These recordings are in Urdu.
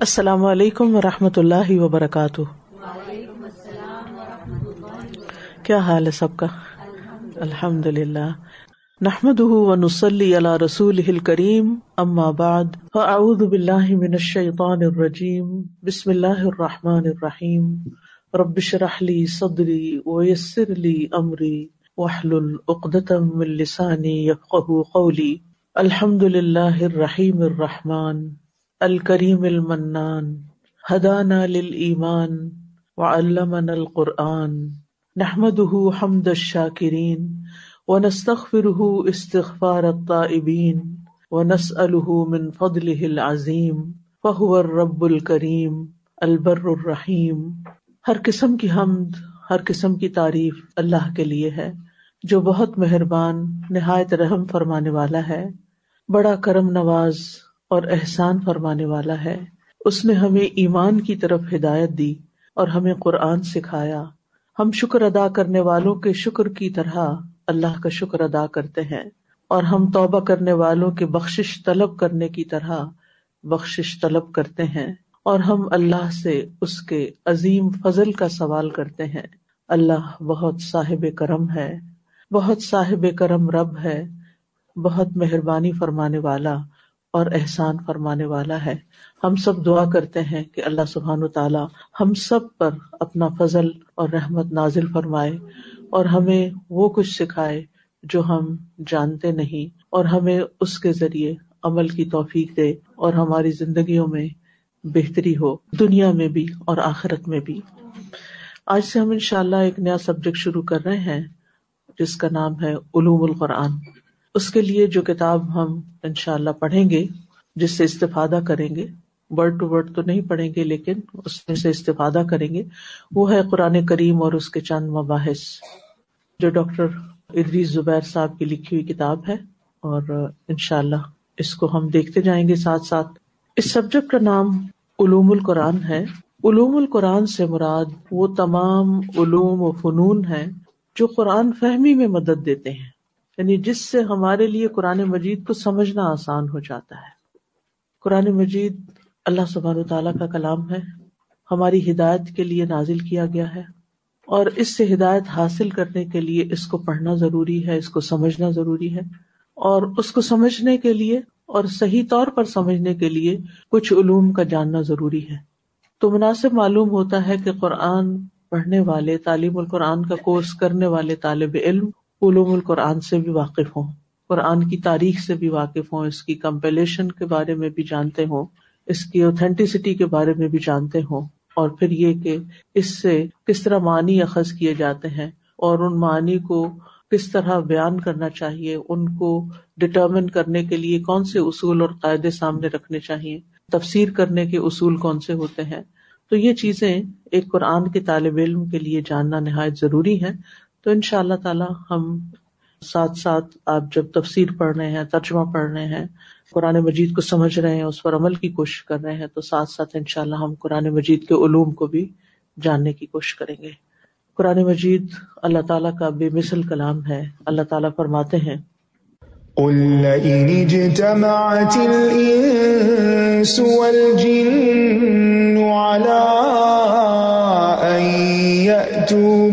السلام علیکم و رحمۃ اللہ وبرکاتہ۔ کیا حال ہے سب کا؟ الحمد للہ نحمد نسلی اللہ رسول کریم ام فاعوذ باللہ من الشیطان الرجیم، بسم اللہ الرحمٰن الرحیم۔ ربش رحلی صدری ویسر لی امری وحل العقدم السانی قولی۔ الحمد للہ الرحیم الرحمٰن۔ الکریم المنان ہدانا للایمان وعلمنا القرآن. نحمده حمد الشاکرین ونستغفره استغفار الطائبین ونسأله من فضله العظیم، فهو الرب الکریم، البر الرحیم. ہر قسم کی حمد، ہر قسم کی تعریف اللہ کے لیے ہے، جو بہت مہربان، نہایت رحم فرمانے والا ہے، بڑا کرم نواز اور احسان فرمانے والا ہے۔ اس نے ہمیں ایمان کی طرف ہدایت دی اور ہمیں قرآن سکھایا۔ ہم شکر ادا کرنے والوں کے شکر کی طرح اللہ کا شکر ادا کرتے ہیں۔ اور ہم توبہ کرنے والوں کے بخش طلب کرنے کی طرح بخش طلب کرتے ہیں۔ اور ہم اللہ سے اس کے عظیم فضل کا سوال کرتے ہیں۔ اللہ بہت صاحب کرم ہے۔ بہت صاحب کرم رب ہے۔ بہت مہربانی فرمانے والا۔ اور احسان فرمانے والا ہے۔ ہم سب دعا کرتے ہیں کہ اللہ سبحان و تعالیٰ ہم سب پر اپنا فضل اور رحمت نازل فرمائے اور ہمیں وہ کچھ سکھائے جو ہم جانتے نہیں اور ہمیں اس کے ذریعے عمل کی توفیق دے اور ہماری زندگیوں میں بہتری ہو، دنیا میں بھی اور آخرت میں بھی۔ آج سے ہم انشاءاللہ ایک نیا سبجیکٹ شروع کر رہے ہیں، جس کا نام ہے علوم القرآن۔ اس کے لیے جو کتاب ہم ان شاء اللہ پڑھیں گے، جس سے استفادہ کریں گے ورڈ ٹو ورڈ تو نہیں پڑھیں گے، لیکن اس میں سے استفادہ کریں گے، وہ ہے قرآن کریم اور اس کے چند مباحث، جو ڈاکٹر ادریس زبیر صاحب کی لکھی ہوئی کتاب ہے، اور ان شاء اللہ اس کو ہم دیکھتے جائیں گے ساتھ ساتھ۔ اس سبجیکٹ کا نام علوم القرآن ہے۔ علوم القرآن سے مراد وہ تمام علوم و فنون ہے جو قرآن فہمی میں مدد دیتے ہیں۔ یعنی جس سے ہمارے لیے قرآن مجید کو سمجھنا آسان ہو جاتا ہے۔ قرآن مجید اللہ سبحانہ تعالیٰ کا کلام ہے۔ ہماری ہدایت کے لیے نازل کیا گیا ہے۔ اور اس سے ہدایت حاصل کرنے کے لیے اس کو پڑھنا ضروری ہے، اس کو سمجھنا ضروری ہے۔ اور اس کو سمجھنے کے لیے اور صحیح طور پر سمجھنے کے لیے کچھ علوم کا جاننا ضروری ہے۔ تو مناسب معلوم ہوتا ہے کہ قرآن پڑھنے والے، تعلیم القرآن کا کورس کرنے والے طالب علم علوم القرآن سے بھی واقف ہوں، قرآن کی تاریخ سے بھی واقف ہوں، اس کی کمپلیشن کے بارے میں بھی جانتے ہوں، اس کی اوتھینٹسٹی کے بارے میں بھی جانتے ہوں، اور پھر یہ کہ اس سے کس طرح معنی اخذ کیے جاتے ہیں، اور ان معنی کو کس طرح بیان کرنا چاہیے، ان کو ڈٹرمن کرنے کے لیے کون سے اصول اور قاعدے سامنے رکھنے چاہیے، تفسیر کرنے کے اصول کون سے ہوتے ہیں۔ تو یہ چیزیں ایک قرآن کے طالب علم کے لیے جاننا نہایت ضروری ہے تو ان شاء اللہ تعالیٰ ہم ساتھ ساتھ آپ جب تفسیر پڑھ رہے ہیں، ترجمہ پڑھ رہے ہیں، قرآن مجید کو سمجھ رہے ہیں، اس پر عمل کی کوشش کر رہے ہیں، تو ساتھ ساتھ ان شاء اللہ ہم قرآن مجید کے علوم کو بھی جاننے کی کوشش کریں گے۔ قرآن مجید اللہ تعالیٰ کا بے مثل کلام ہے۔ اللہ تعالیٰ فرماتے ہیں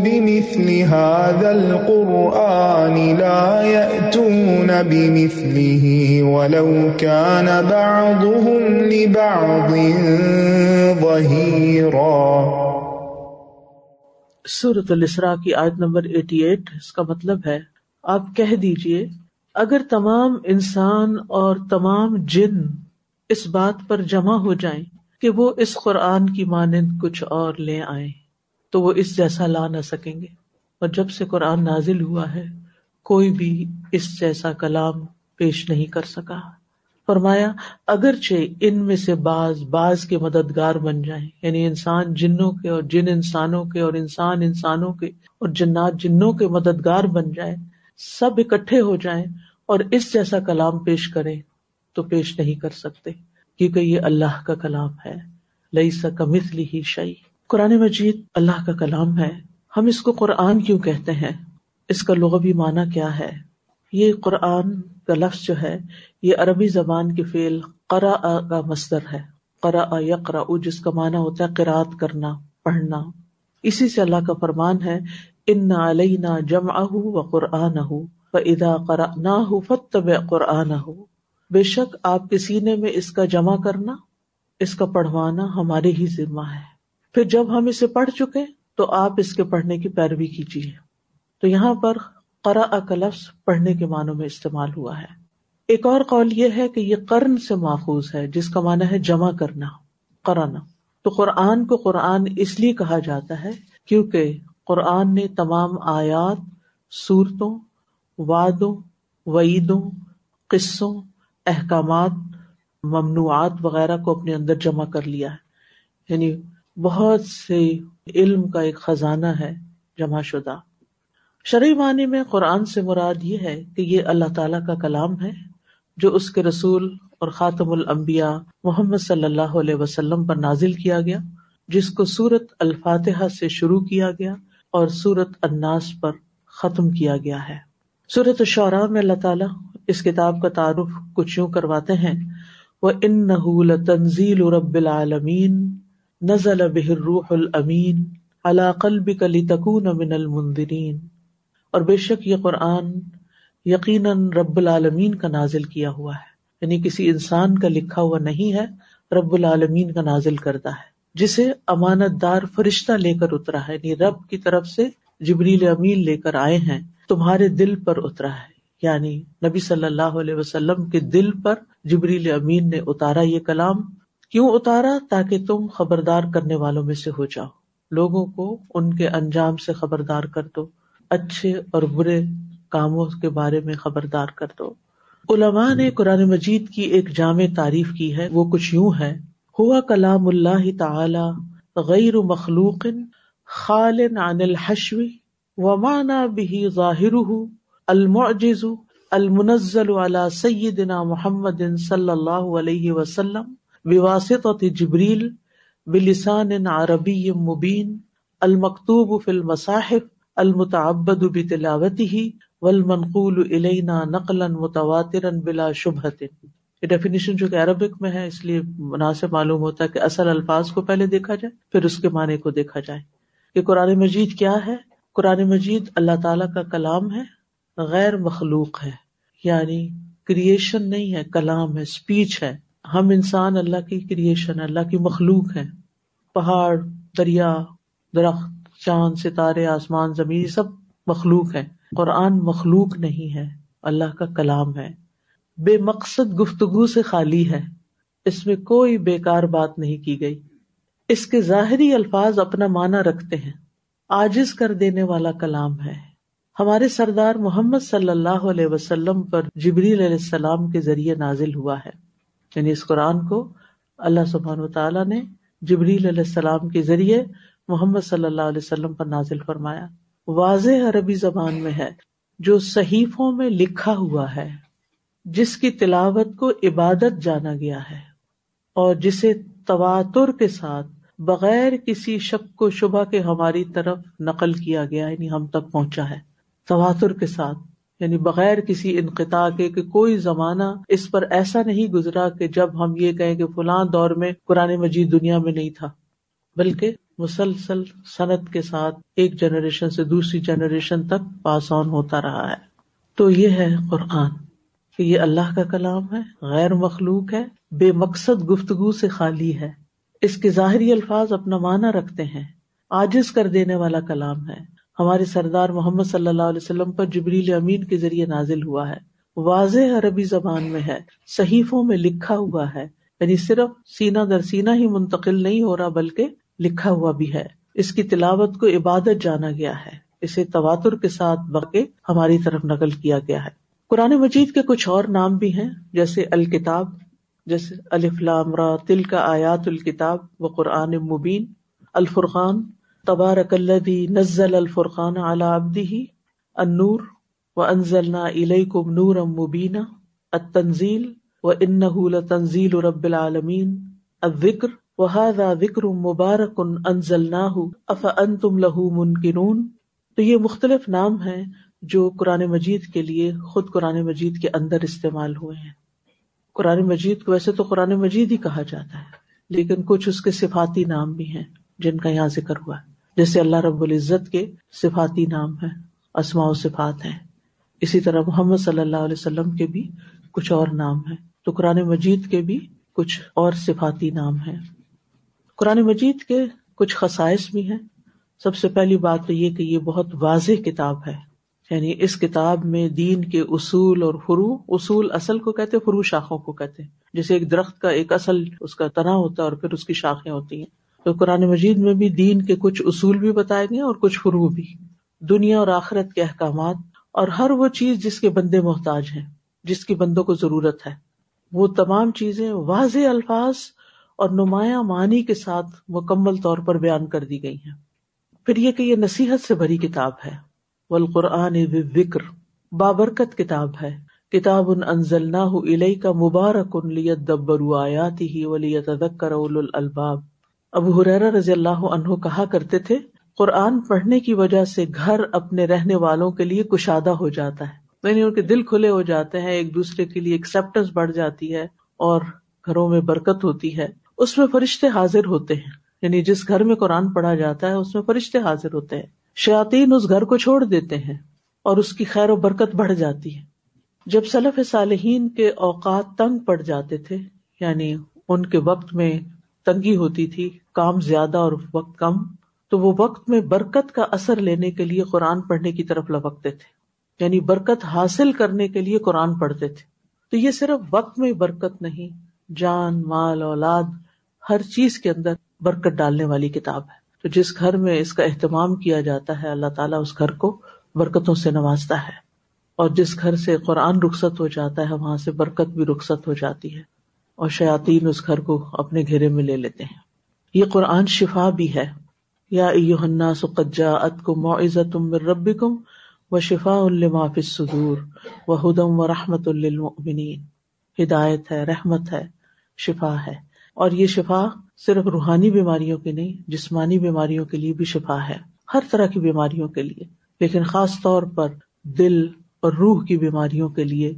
بمثل هذا القرآن لا يأتون بمثله ولو كان بعضهم لبعض ظهيرا. سورة الاسراء کی آیت نمبر 88 اس کا مطلب ہے، آپ کہہ دیجیے، اگر تمام انسان اور تمام جن اس بات پر جمع ہو جائیں کہ وہ اس قرآن کی مانند کچھ اور لے آئیں، تو وہ اس جیسا لا نہ سکیں گے۔ اور جب سے قرآن نازل ہوا ہے، کوئی بھی اس جیسا کلام پیش نہیں کر سکا۔ فرمایا، اگرچہ ان میں سے بعض بعض کے مددگار بن جائیں یعنی انسان جنوں کے اور جن انسانوں کے اور انسان انسانوں کے اور جنات جنوں کے مددگار بن جائیں، سب اکٹھے ہو جائیں اور اس جیسا کلام پیش کریں تو پیش نہیں کر سکتے، کیونکہ یہ اللہ کا کلام ہے۔ لئی سا کمت لی ہی شعی قرآن مجید اللہ کا کلام ہے۔ ہم اس کو قرآن کیوں کہتے ہیں؟ اس کا لغوی معنی کیا ہے؟ یہ قرآن کا لفظ جو ہے، یہ عربی زبان کے فیل قرا کا مصدر ہے۔ قرا یقرا جس کا معنی ہوتا ہے قرات کرنا، پڑھنا۔ اسی سے اللہ کا فرمان ہے، ان علینا جم اہ و قرآن ادا قرا نہ ہو فتب قرآن ہو بے شک آپ کے سینے میں اس کا جمع کرنا، اس کا پڑھوانا ہمارے ہی ذمہ ہے۔ پھر جب ہم اسے پڑھ چکے تو آپ اس کے پڑھنے کی پیروی کیجیے۔ تو یہاں پر قرا کا لفظ پڑھنے کے معنوں میں استعمال ہوا ہے۔ ایک اور قول یہ ہے کہ یہ قرن سے ماخوذ ہے، جس کا معنی ہے جمع کرنا قرآن تو قرآن کو قرآن اس لیے کہا جاتا ہے کیونکہ قرآن نے تمام آیات، صورتوں وادوں وعیدوں، قصوں، احکامات، ممنوعات وغیرہ کو اپنے اندر جمع کر لیا ہے۔ یعنی بہت سے علم کا ایک خزانہ ہے جمع شدہ۔ شرعی معنی میں قرآن سے مراد یہ ہے کہ یہ اللہ تعالی کا کلام ہے جو اس کے رسول اور خاتم الانبیاء محمد صلی اللہ علیہ وسلم پر نازل کیا گیا، جس کو سورت الفاتحہ سے شروع کیا گیا اور سورت اناس پر ختم کیا گیا ہے۔ سورت الشعراء میں اللہ تعالیٰ اس کتاب کا تعارف کچھ یوں کرواتے ہیں وہ ان نحول تنزیل رب العالمین نزل بحر روح المین علاقل بکلی تکون من المنظرین اور بے شک یہ قرآن یقیناً رب العالمین کا نازل کیا ہوا ہے۔ یعنی کسی انسان کا لکھا ہوا نہیں ہے، رب العالمین کا نازل کرتا ہے۔ جسے امانت دار فرشتہ لے کر اترا ہے یعنی رب کی طرف سے جبریل امین لے کر آئے ہیں، تمہارے دل پر اترا ہے۔ یعنی نبی صلی اللہ علیہ وسلم کے دل پر جبریل امین نے اتارا یہ کلام۔ کیوں اتارا تاکہ تم خبردار کرنے والوں میں سے ہو جاؤ؟ لوگوں کو ان کے انجام سے خبردار کر دو، اچھے اور برے کاموں کے بارے میں خبردار کر دو۔ علماء نے قرآن مجید کی ایک جامع تعریف کی ہے، وہ کچھ یوں ہے۔ ہوا کلام اللہ تعالی غیر مخلوق خال عن الحشو ومانا به ظاہره المعجز المنزل على سیدنا محمد صلی اللہ علیہ وسلم۔ بواسطة جبریل بلسان عربی مبین المکتوب فی المصاحف المتعبد بتلاوته والمنقول الینا نقلا متواترا بلا شبهة یہ ڈیفینیشن جو کہ عربک میں ہے، اس لیے مناسب معلوم ہوتا ہے کہ اصل الفاظ کو پہلے دیکھا جائے، پھر اس کے معنی کو دیکھا جائے۔ کہ قرآن مجید کیا ہے؟ قرآن مجید اللہ تعالیٰ کا کلام ہے، غیر مخلوق ہے۔ یعنی کریشن نہیں ہے، کلام ہے اسپیچ ہے۔ ہم انسان اللہ کی کریشن اللہ کی مخلوق ہے پہاڑ، دریا، درخت، چاند، ستارے، آسمان، زمین سب مخلوق ہے قرآن مخلوق نہیں ہے، اللہ کا کلام ہے۔ بے مقصد گفتگو سے خالی ہے۔ اس میں کوئی بیکار بات نہیں کی گئی۔ اس کے ظاہری الفاظ اپنا معنی رکھتے ہیں۔ آجز کر دینے والا کلام ہے۔ ہمارے سردار محمد صلی اللہ علیہ وسلم پر جبری علیہ السلام کے ذریعے نازل ہوا ہے۔ یعنی اس قرآن کو اللہ سبحان و تعالیٰ نے جبریل علیہ السلام کے ذریعے محمد صلی اللہ علیہ وسلم پر نازل فرمایا۔ واضح عربی زبان میں ہے، جو صحیفوں میں لکھا ہوا ہے، جس کی تلاوت کو عبادت جانا گیا ہے، اور جسے تواتر کے ساتھ بغیر کسی شک و شبہ کے ہماری طرف نقل کیا گیا یعنی ہم تک پہنچا ہے۔ تواتر کے ساتھ یعنی بغیر کسی انقطاع کے کہ کوئی زمانہ اس پر ایسا نہیں گزرا کہ جب ہم یہ کہیں کہ فلاں دور میں قرآن مجید دنیا میں نہیں تھا، بلکہ مسلسل صنعت کے ساتھ ایک جنریشن سے دوسری جنریشن تک پاس آن ہوتا رہا ہے۔ تو یہ ہے قرآن کہ یہ اللہ کا کلام ہے، غیر مخلوق ہے، بے مقصد گفتگو سے خالی ہے۔ اس کے ظاہری الفاظ اپنا معنی رکھتے ہیں آجز کر دینے والا کلام ہے۔ ہمارے سردار محمد صلی اللہ علیہ وسلم پر جبریل امین کے ذریعے نازل ہوا ہے۔ واضح عربی زبان میں ہے، صحیفوں میں لکھا ہوا ہے۔ یعنی صرف سینا در سینا ہی منتقل نہیں ہو رہا، بلکہ لکھا ہوا بھی ہے۔ اس کی تلاوت کو عبادت جانا گیا ہے۔ اسے تواتر کے ساتھ بقے ہماری طرف نقل کیا گیا ہے۔ قرآن مجید کے کچھ اور نام بھی ہیں، جیسے الکتاب، جیسے الفلام را تل کا آیات الکتاب و قرآن مبین، الفرقان تبارک الدی نزل الفرقان علی انور و انزل الیکم نور مبینہ التنزیل و ان تنزیل رب العالمین الذکر وهذا ذکر مبارک انزلناہ اف انتم له منکرون تو یہ مختلف نام ہیں جو قرآن مجید کے لیے خود قرآن مجید کے اندر استعمال ہوئے ہیں۔ قرآن مجید کو ویسے تو قرآن مجید ہی کہا جاتا ہے، لیکن کچھ اس کے صفاتی نام بھی ہیں جن کا یہاں ذکر ہوا۔ ہے جیسے اللہ رب العزت کے صفاتی نام ہے اسماء و صفات ہیں۔ اسی طرح محمد صلی اللہ علیہ وسلم کے بھی کچھ اور نام ہے تو قرآن مجید کے بھی کچھ اور صفاتی نام ہے قرآن مجید کے کچھ خصائص بھی ہیں۔ سب سے پہلی بات تو یہ کہ یہ بہت واضح کتاب ہے۔ یعنی اس کتاب میں دین کے اصول اور فرو، اصول اصل کو کہتے فرو شاخوں کو کہتے ہیں۔ جیسے ایک درخت کا ایک اصل، اس کا تنا ہوتا ہے اور پھر اس کی شاخیں ہوتی ہیں۔ تو قرآن مجید میں بھی دین کے کچھ اصول بھی بتائے گئے اور کچھ فرو بھی۔ دنیا اور آخرت کے احکامات اور ہر وہ چیز جس کے بندے محتاج ہیں، جس کی بندوں کو ضرورت ہے۔ وہ تمام چیزیں واضح الفاظ اور نمایاں معنی کے ساتھ مکمل طور پر بیان کر دی گئی ہیں۔ پھر یہ کہ یہ نصیحت سے بھری کتاب ہے۔ والقرآن وکر بابرکت کتاب ہے۔ کتاب ان انزل کا مبارک ان لیت دبر آیاتی ہی ولیت الباب ابو حرا رضی اللہ عنہ کہا کرتے تھے، قرآن پڑھنے کی وجہ سے گھر اپنے رہنے والوں کے لیے کشادہ ہو جاتا ہے۔ یعنی ان کے دل کھلے ہو جاتے ہیں، ایک دوسرے کے لیے ایکسپٹینس بڑھ جاتی ہے اور گھروں میں برکت ہوتی ہے۔ اس میں فرشتے حاضر ہوتے ہیں۔ یعنی جس گھر میں قرآن پڑھا جاتا ہے، اس میں فرشتے حاضر ہوتے ہیں۔ شاطین اس گھر کو چھوڑ دیتے ہیں اور اس کی خیر و برکت بڑھ جاتی ہے۔ جب سلف صالحین کے اوقات تنگ پڑ جاتے تھے یعنی ان کے وقت میں تنگی ہوتی تھی، کام زیادہ اور وقت کم، تو وہ وقت میں برکت کا اثر لینے کے لیے قرآن پڑھنے کی طرف لپکتے تھے۔ یعنی برکت حاصل کرنے کے لیے قرآن پڑھتے تھے۔ تو یہ صرف وقت میں برکت نہیں، جان، مال، اولاد، ہر چیز کے اندر برکت ڈالنے والی کتاب ہے۔ تو جس گھر میں اس کا اہتمام کیا جاتا ہے، اللہ تعالیٰ اس گھر کو برکتوں سے نوازتا ہے۔ اور جس گھر سے قرآن رخصت ہو جاتا ہے، وہاں سے برکت بھی رخصت ہو جاتی ہے۔ اور شاطین اس گھر کو اپنے گھیرے میں لے لیتے ہیں۔ یہ قرآن شفا بھی ہے۔ یا سقجا ات کو معزت ربی کم و شفا الما صدور و ہدم و رحمت المنین ہدایت ہے، رحمت ہے، شفا ہے۔ اور یہ شفا صرف روحانی بیماریوں کی نہیں، جسمانی بیماریوں کے لیے بھی شفا ہے۔ ہر طرح کی بیماریوں کے لیے۔ لیکن خاص طور پر دل اور روح کی بیماریوں کے لیے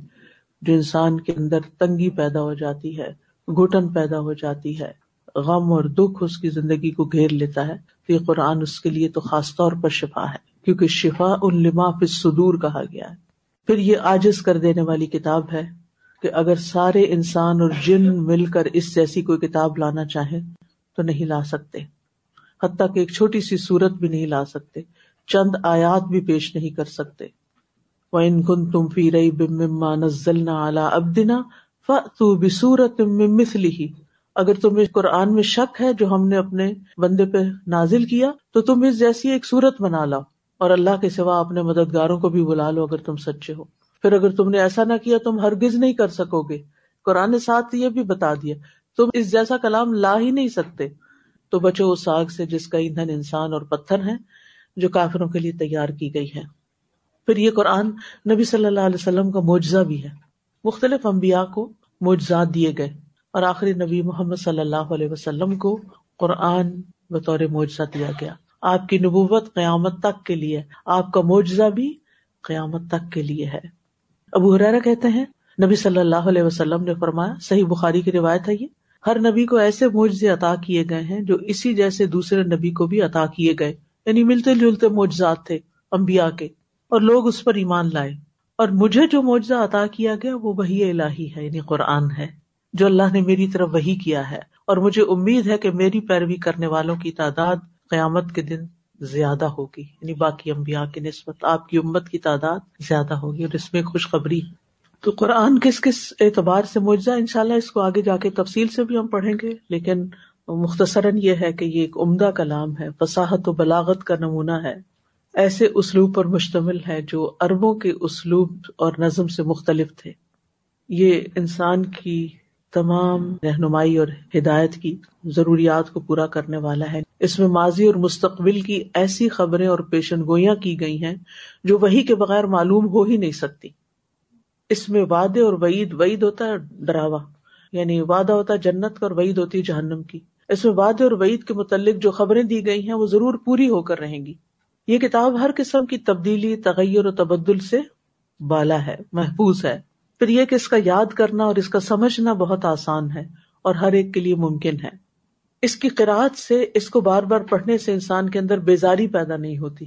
جو انسان کے اندر تنگی پیدا ہو جاتی ہے، گھٹن پیدا ہو جاتی ہے، غم اور دکھ اس کی زندگی کو گھیر لیتا ہے۔ تو یہ قرآن اس کے لیے تو خاص طور پر شفا ہے، کیونکہ شفا ان لما پھر سدور کہا گیا ہے۔ پھر یہ آجز کر دینے والی کتاب ہے کہ اگر سارے انسان اور جن مل کر اس جیسی کوئی کتاب لانا چاہے تو نہیں لا سکتے۔ حتیٰ کہ ایک چھوٹی سی صورت بھی نہیں لا سکتے، چند آیات بھی پیش نہیں کر سکتے۔ وہ ان کن تم فی رئی بما نزلنا اعلی ابدنا فتو بصورت مثلی ہی اگر تمہیں قرآن میں شک ہے جو ہم نے اپنے بندے پہ نازل کیا، تو تم اس جیسی ایک صورت بنا لاؤ اور اللہ کے سوا اپنے مددگاروں کو بھی بلا لو اگر تم سچے ہو۔ پھر اگر تم نے ایسا نہ کیا، تم ہرگز نہیں کر سکو گے۔ قرآن نے ساتھ یہ بھی بتا دیا، تم اس جیسا کلام لا ہی نہیں سکتے۔ تو بچو اس آگ سے جس کا ایندھن انسان اور پتھر ہے جو کافروں کے لیے تیار کی گئی ہے پھر یہ قرآن نبی صلی اللہ علیہ وسلم کا معجزہ بھی ہے۔ مختلف انبیاء کو معجزات دیے گئے اور آخری نبی محمد صلی اللہ علیہ وسلم کو قرآن بطور معجزہ دیا گیا۔ آپ کی نبوت قیامت تک کے لیے، آپ کا معجزہ بھی قیامت تک کے لیے ہے۔ ابو حرارا کہتے ہیں، نبی صلی اللہ علیہ وسلم نے فرمایا، صحیح بخاری کی روایت ہے یہ۔ ہر نبی کو ایسے معجزے عطا کیے گئے ہیں جو اسی جیسے دوسرے نبی کو بھی عطا کیے گئے۔ یعنی ملتے جلتے معجزات تھے امبیا کے۔ اور لوگ اس پر ایمان لائے۔ اور مجھے جو معجزہ عطا کیا گیا وہ وہی الہی ہے یعنی قرآن ہے، جو اللہ نے میری طرف وہی کیا ہے۔ اور مجھے امید ہے کہ میری پیروی کرنے والوں کی تعداد قیامت کے دن زیادہ ہوگی۔ یعنی باقی امبیا کی نسبت آپ کی امت کی تعداد زیادہ ہوگی اور اس میں خوشخبری۔ تو قرآن کس کس اعتبار سے معجزہ ان شاء اللہ اس کو آگے جا کے تفصیل سے بھی ہم پڑھیں گے، لیکن مختصراً یہ ہے کہ یہ ایک عمدہ کلام ہے۔ فصاحت و بلاغت کا نمونہ ہے۔ ایسے اسلوب پر مشتمل ہے جو اربوں کے اسلوب اور نظم سے مختلف تھے۔ یہ انسان کی تمام رہنمائی اور ہدایت کی ضروریات کو پورا کرنے والا ہے۔ اس میں ماضی اور مستقبل کی ایسی خبریں اور پیشن گوئیاں کی گئی ہیں جو وہی کے بغیر معلوم ہو ہی نہیں سکتی۔ اس میں وعدے اور وعید وعید ہوتا ہے ڈراوا یعنی وعدہ ہوتا ہے جنت کا اور وعید ہوتی ہے جہنم کی۔ اس میں وعدے اور وعید کے متعلق جو خبریں دی گئی ہیں وہ ضرور پوری ہو کر رہیں گی۔ یہ کتاب ہر قسم کی تبدیلی، تغیر و تبدل سے بالا ہے، محفوظ ہے۔ پھر یہ کہ اس کا یاد کرنا اور اس کا سمجھنا بہت آسان ہے اور ہر ایک کے لیے ممکن ہے۔ اس کی قرآد سے، اس کو بار بار پڑھنے سے انسان کے اندر بیزاری پیدا نہیں ہوتی،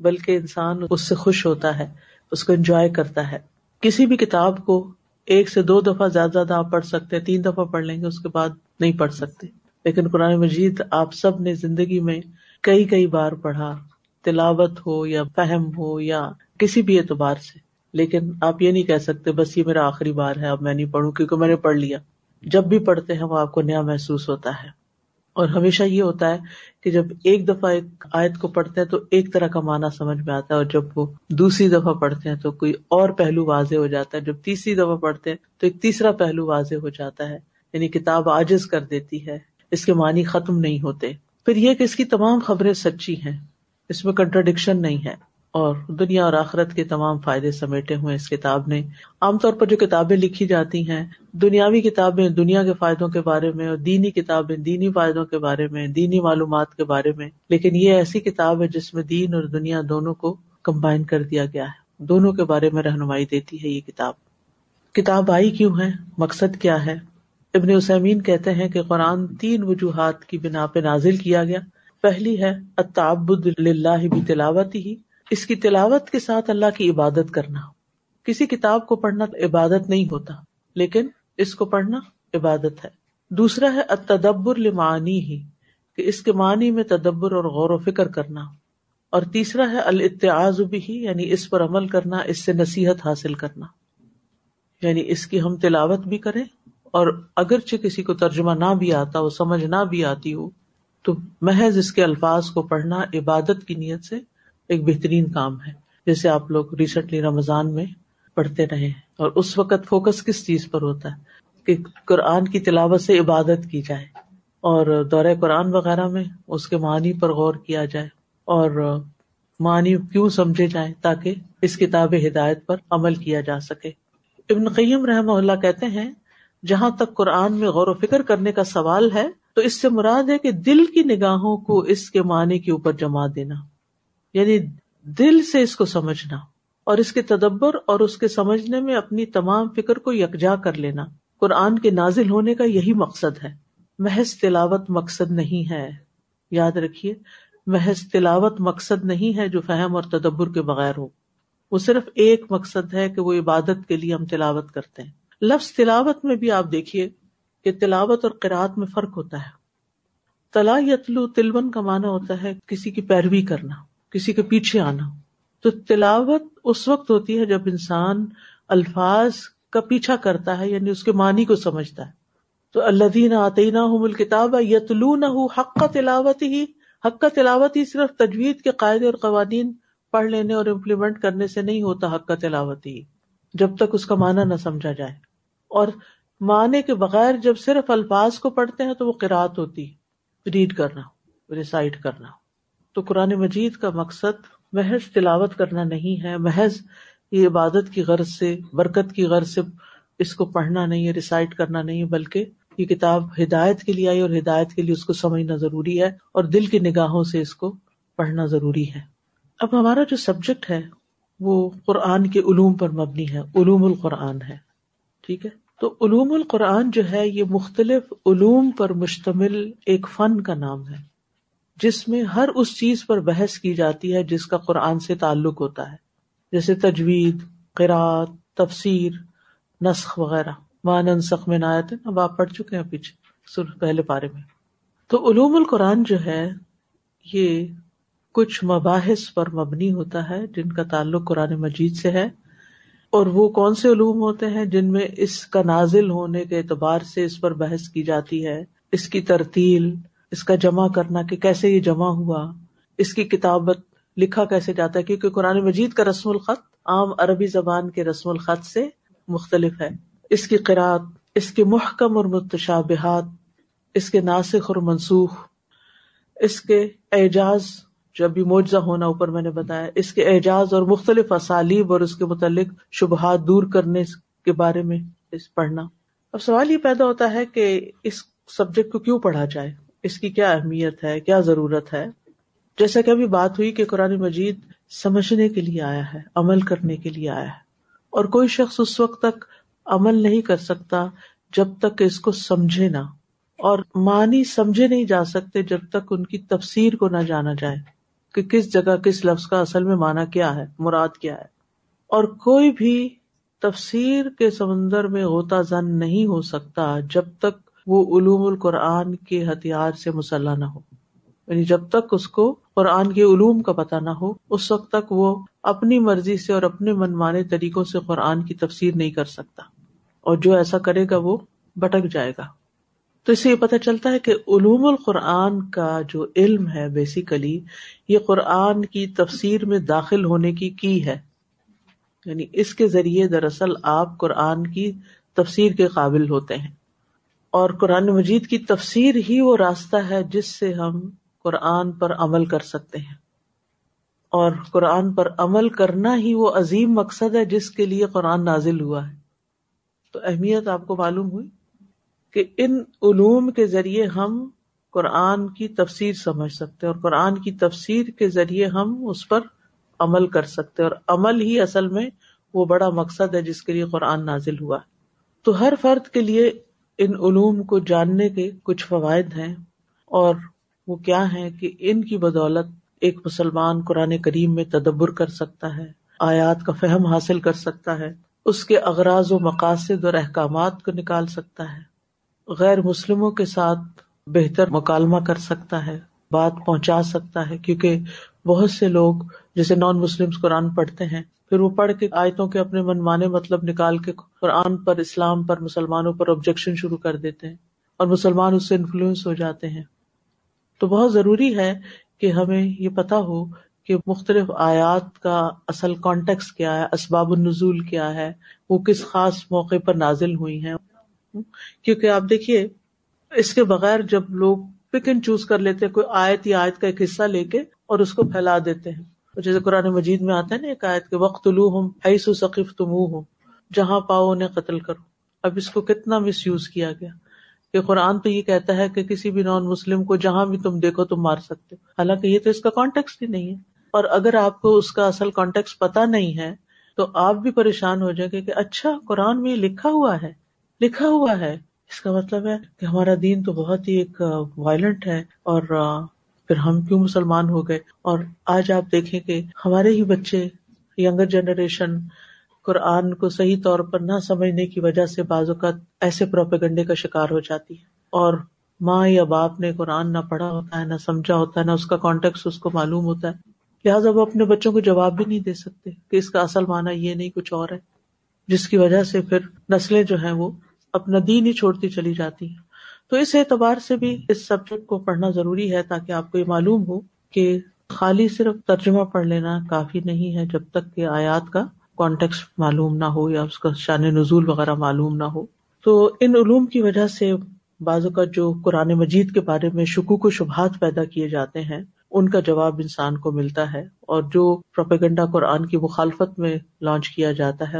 بلکہ انسان اس سے خوش ہوتا ہے، اس کو انجوائے کرتا ہے۔ کسی بھی کتاب کو ایک سے دو دفعہ زیادہ زیادہ آپ پڑھ سکتے ہیں، تین دفعہ پڑھ لیں گے، اس کے بعد نہیں پڑھ سکتے۔ لیکن قرآن مجید آپ سب نے زندگی میں کئی کئی بار پڑھا۔ تلاوت ہو یا فہم ہو یا کسی بھی اعتبار سے۔ لیکن آپ یہ نہیں کہہ سکتے بس یہ میرا آخری بار ہے، اب میں نہیں پڑھوں کیونکہ میں نے پڑھ لیا۔ جب بھی پڑھتے ہیں وہ آپ کو نیا محسوس ہوتا ہے۔ اور ہمیشہ یہ ہوتا ہے کہ جب ایک دفعہ ایک آیت کو پڑھتے ہیں تو ایک طرح کا معنی سمجھ میں آتا ہے، اور جب وہ دوسری دفعہ پڑھتے ہیں تو کوئی اور پہلو واضح ہو جاتا ہے۔ جب تیسری دفعہ پڑھتے ہیں تو ایک تیسرا پہلو واضح ہو جاتا ہے یعنی کتاب آجز کر دیتی ہے۔ اس کے معنی ختم نہیں ہوتے۔ پھر یہ کہ اس کی تمام خبریں سچی ہیں۔ اس میں کنٹرڈکشن نہیں ہے اور دنیا اور آخرت کے تمام فائدے سمیٹے ہوئے اس کتاب نے۔ عام طور پر جو کتابیں لکھی جاتی ہیں، دنیاوی کتابیں دنیا کے فائدوں کے بارے میں اور دینی کتابیں دینی فائدوں کے بارے میں، دینی معلومات کے بارے میں۔ لیکن یہ ایسی کتاب ہے جس میں دین اور دنیا دونوں کو کمبائن کر دیا گیا ہے۔ دونوں کے بارے میں رہنمائی دیتی ہے یہ کتاب۔ کتاب آئی کیوں ہے؟ مقصد کیا ہے؟ ابن اسمین کہتے ہیں کہ قرآن تین وجوہات کی بنا پہ نازل کیا گیا۔ پہلی ہے اللہ بھی تلاوت ہی۔ اس کی تلاوت کے ساتھ اللہ کی عبادت کرنا۔ کسی کتاب کو پڑھنا عبادت نہیں ہوتا، لیکن اس کو پڑھنا عبادت ہے۔ دوسرا ہے تدبر لمانی ہی، کہ اس کے معنی میں تدبر اور غور و فکر کرنا۔ اور تیسرا ہے الاتعاذ بھی یعنی اس پر عمل کرنا، اس سے نصیحت حاصل کرنا۔ یعنی اس کی ہم تلاوت بھی کریں، اور اگرچہ کسی کو ترجمہ نہ بھی آتا ہو سمجھ نہ بھی آتی ہو تو محض اس کے الفاظ کو پڑھنا عبادت کی نیت سے ایک بہترین کام ہے۔ جیسے آپ لوگ ریسنٹلی رمضان میں پڑھتے رہے اور اس وقت فوکس کس چیز پر ہوتا ہے؟ کہ قرآن کی تلاوت سے عبادت کی جائے اور دورہ قرآن وغیرہ میں اس کے معنی پر غور کیا جائے اور معنی کیوں سمجھے جائیں تاکہ اس کتاب ہدایت پر عمل کیا جا سکے۔ ابن قیم رحم اللہ کہتے ہیں، جہاں تک قرآن میں غور و فکر کرنے کا سوال ہے تو اس سے مراد ہے کہ دل کی نگاہوں کو اس کے معنی کے اوپر جما دینا۔ یعنی دل سے اس کو سمجھنا اور اس کے تدبر اور اس کے سمجھنے میں اپنی تمام فکر کو یکجا کر لینا۔ قرآن کے نازل ہونے کا یہی مقصد ہے۔ محض تلاوت مقصد نہیں ہے۔ یاد رکھیے، محض تلاوت مقصد نہیں ہے جو فہم اور تدبر کے بغیر ہو۔ وہ صرف ایک مقصد ہے کہ وہ عبادت کے لیے ہم تلاوت کرتے ہیں۔ لفظ تلاوت میں بھی آپ دیکھیے کہ تلاوت اور قرآت میں فرق ہوتا ہے۔ تلا یتلو تلون کا معنی ہوتا ہے کسی کی پیروی کرنا، کسی کے پیچھے آنا۔ تو تلاوت اس وقت ہوتی ہے جب انسان الفاظ کا پیچھا کرتا ہے یعنی اس کے معنی کو سمجھتا ہے۔ تو اللہ دین آتے نہ کتاب یتلو نہ حق کا تلاوت ہی حق کا تلاوت ہی صرف تجوید کے قاعدے اور قوانین پڑھ لینے اور امپلیمنٹ کرنے سے نہیں ہوتا، حق کا تلاوت ہی۔ جب تک اس کا معنی نہ سمجھا جائے۔ اور معنی کے بغیر جب صرف الفاظ کو پڑھتے ہیں تو وہ قرآت ہوتی ریڈ کرنا، ریسائٹ کرنا۔ تو قرآن مجید کا مقصد محض تلاوت کرنا نہیں ہے، محض یہ عبادت کی غرض سے، برکت کی غرض سے اس کو پڑھنا نہیں ہے، ریسائٹ کرنا نہیں بلکہ یہ کتاب ہدایت کے لیے آئی اور ہدایت کے لیے اس کو سمجھنا ضروری ہے اور دل کی نگاہوں سے اس کو پڑھنا ضروری ہے۔ اب ہمارا جو سبجیکٹ ہے وہ قرآن کے علوم پر مبنی ہے، علوم القرآن ہے۔ ٹھیک ہے؟ تو علوم القرآن جو ہے یہ مختلف علوم پر مشتمل ایک فن کا نام ہے، جس میں ہر اس چیز پر بحث کی جاتی ہے جس کا قرآن سے تعلق ہوتا ہے۔ جیسے تجوید قرآت تفسیر، نسخ وغیرہ۔ مان سخ میں نایت اب آپ پڑھ چکے ہیں پیچھے پہلے پارے میں۔ تو علوم القرآن جو ہے، یہ کچھ مباحث پر مبنی ہوتا ہے، جن کا تعلق قرآن مجید سے ہے۔ اور وہ کون سے علوم ہوتے ہیں جن میں اس کا نازل ہونے کے اعتبار سے اس پر بحث کی جاتی ہے؟ اس کی ترتیل، اس کا جمع کرنا کہ کیسے یہ جمع ہوا؟ اس کی کتابت لکھا کیسے جاتا ہے؟ کیونکہ قرآن مجید کا رسم الخط عام عربی زبان کے رسم الخط سے مختلف ہے۔ اس کی قرآت اس کے محکم اور متشابہات، اس کے ناسخ اور منسوخ، اس کے اعجاز جو ابھی معجزہ ہونا اوپر میں نے بتایا، اس کے اعجاز اور مختلف اسالیب اور اس کے متعلق شبہات دور کرنے کے بارے میں اس پڑھنا۔ اب سوال یہ پیدا ہوتا ہے کہ اس سبجیکٹ کو کیوں پڑھا جائے؟ اس کی کیا اہمیت ہے؟ کیا ضرورت ہے؟ جیسا کہ ابھی بات ہوئی کہ قرآن مجید سمجھنے کے لیے آیا ہے، عمل کرنے کے لیے آیا ہے۔ اور کوئی شخص اس وقت تک عمل نہیں کر سکتا جب تک اس کو سمجھے نہ، اور معنی سمجھے نہیں جا سکتے جب تک ان کی تفسیر کو نہ جانا جائے۔ کہ کس جگہ کس لفظ کا اصل میں معنی کیا ہے، مراد کیا ہے۔ اور کوئی بھی تفسیر کے سمندر میں غوطہ زن نہیں ہو سکتا جب تک وہ علوم القرآن کے ہتھیار سے مسلح نہ ہو۔ یعنی جب تک اس کو قرآن کے علوم کا پتہ نہ ہو، اس وقت تک وہ اپنی مرضی سے اور اپنے من مانے طریقوں سے قرآن کی تفسیر نہیں کر سکتا۔ اور جو ایسا کرے گا وہ بٹک جائے گا۔ تو اس سے یہ پتہ چلتا ہے کہ علوم القرآن کا جو علم ہے بیسیکلی یہ قرآن کی تفسیر میں داخل ہونے کی کی ہے۔ یعنی اس کے ذریعے دراصل آپ قرآن کی تفسیر کے قابل ہوتے ہیں۔ اور قرآن مجید کی تفسیر ہی وہ راستہ ہے جس سے ہم قرآن پر عمل کر سکتے ہیں۔ اور قرآن پر عمل کرنا ہی وہ عظیم مقصد ہے جس کے لیے قرآن نازل ہوا ہے۔ تو اہمیت آپ کو معلوم ہوئی؟ کہ ان علوم کے ذریعے ہم قرآن کی تفسیر سمجھ سکتے اور قرآن کی تفسیر کے ذریعے ہم اس پر عمل کر سکتے اور عمل ہی اصل میں وہ بڑا مقصد ہے جس کے لیے قرآن نازل ہوا تو ہر فرد کے لیے ان علوم کو جاننے کے کچھ فوائد ہیں اور وہ کیا ہے کہ ان کی بدولت ایک مسلمان قرآن کریم میں تدبر کر سکتا ہے، آیات کا فہم حاصل کر سکتا ہے، اس کے اغراض و مقاصد اور احکامات کو نکال سکتا ہے۔ غیر مسلموں کے ساتھ بہتر مکالمہ کر سکتا ہے، بات پہنچا سکتا ہے، کیونکہ بہت سے لوگ جیسے نان مسلم قرآن پڑھتے ہیں، پھر وہ پڑھ کے آیتوں کے اپنے من مانے مطلب نکال کے قرآن پر، اسلام پر، مسلمانوں پر آبجیکشن شروع کر دیتے ہیں اور مسلمان اس سے انفلوئنس ہو جاتے ہیں۔ تو بہت ضروری ہے کہ ہمیں یہ پتا ہو کہ مختلف آیات کا اصل کانٹیکس کیا ہے، اسباب النزول کیا ہے، وہ کس خاص موقع پر نازل ہوئی ہیں۔ کیونکہ آپ دیکھیے، اس کے بغیر جب لوگ پک اینڈ چوز کر لیتے کوئی آیت یا آیت کا ایک حصہ لے کے اور اس کو پھیلا دیتے ہیں۔ جیسے قرآن مجید میں آتا ہے نا، ایک آیت کے وقت لو ہوں حیث ثقیف تم ہوں جہاں پاؤ انہیں قتل کرو۔ اب اس کو کتنا مس یوز کیا گیا۔ کہ قرآن تو یہ کہتا ہے کہ کسی بھی نان مسلم کو جہاں بھی تم دیکھو تم مار سکتے ہو۔ حالانکہ یہ تو اس کا کانٹیکس ہی نہیں ہے۔ اور اگر آپ کو اس کا اصل کانٹیکس پتا نہیں ہے، تو آپ بھی پریشان ہو جائیں گے کہ اچھا قرآن میں لکھا ہوا ہے۔ لکھا ہوا ہے۔ اس کا مطلب ہے کہ ہمارا دین تو بہت ہی ایک وائلنٹ ہے اور پھر ہم کیوں مسلمان ہو گئے؟ اور آج آپ دیکھیں کہ ہمارے ہی بچے یگر جنریشن قرآن کو صحیح طور پر نہ سمجھنے کی وجہ سے بعض اوقات ایسے پروپیگنڈے کا شکار ہو جاتی ہے۔ اور ماں یا باپ نے قرآن نہ پڑھا ہوتا ہے، نہ سمجھا ہوتا ہے، نہ اس کا کانٹیکٹ اس کو معلوم ہوتا ہے۔ لہٰذا وہ اپنے بچوں کو جواب بھی نہیں دے سکتے کہ اس کا اصل معنی یہ نہیں، کچھ اور ہے۔ جس کی وجہ سے پھر نسلیں جو ہیں وہ اپنا دین ہی چھوڑتی چلی جاتی ہیں۔ تو اس اعتبار سے بھی اس سبجیکٹ کو پڑھنا ضروری ہے تاکہ آپ کو یہ معلوم ہو کہ خالی صرف ترجمہ پڑھ لینا کافی نہیں ہے جب تک کہ آیات کا کانٹیکس معلوم نہ ہو یا اس کا شان نزول وغیرہ معلوم نہ ہو۔ تو ان علوم کی وجہ سے بعض کا جو قرآن مجید کے بارے میں شکوک و شبہات پیدا کیے جاتے ہیں، ان کا جواب انسان کو ملتا ہے۔ اور جو پروپیگنڈا قرآن کی مخالفت میں لانچ کیا جاتا ہے،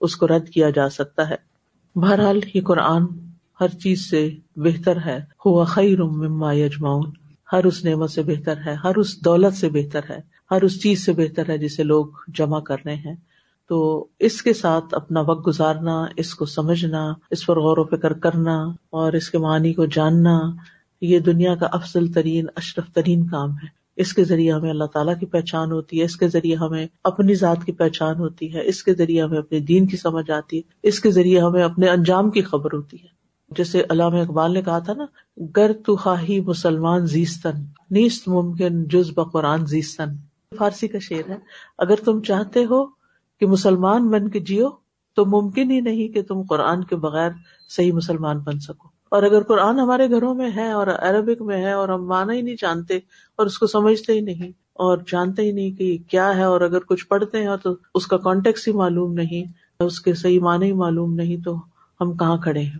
اس کو رد کیا جا سکتا ہے۔ بہرحال یہ قرآن ہر چیز سے بہتر ہے۔ ہوا خیر مما یجماؤن ہر اس نعمت سے بہتر ہے۔ ہر اس دولت سے بہتر ہے۔ ہر اس چیز سے بہتر ہے جسے لوگ جمع کر رہے ہیں۔ تو اس کے ساتھ اپنا وقت گزارنا، اس کو سمجھنا، اس پر غور و فکر کرنا اور اس کے معنی کو جاننا، یہ دنیا کا افضل ترین، اشرف ترین کام ہے۔ اس کے ذریعے ہمیں اللہ تعالیٰ کی پہچان ہوتی ہے، اس کے ذریعے ہمیں اپنی ذات کی پہچان ہوتی ہے، اس کے ذریعے ہمیں اپنے دین کی سمجھ آتی ہے، اس کے ذریعے ہمیں اپنے انجام کی خبر ہوتی ہے۔ جیسے علامہ اقبال نے کہا تھا نا، گر تو خواہی مسلمان زیستن، نیست ممکن جز بقرآن زیستن۔ فارسی کا شعر ہے، اگر تم چاہتے ہو کہ مسلمان بن کے جیو، تو ممکن ہی نہیں کہ تم قرآن کے بغیر صحیح مسلمان بن سکو۔ اور اگر قرآن ہمارے گھروں میں ہے اور عربک میں ہے اور ہم مانا ہی نہیں جانتے اور اس کو سمجھتے ہی نہیں اور جانتے ہی نہیں کہ کیا ہے اور اگر کچھ پڑھتے ہیں تو اس کا کانٹیکس ہی معلوم نہیں، اس کے صحیح معنی ہی معلوم نہیں، تو ہم کہاں کھڑے ہیں؟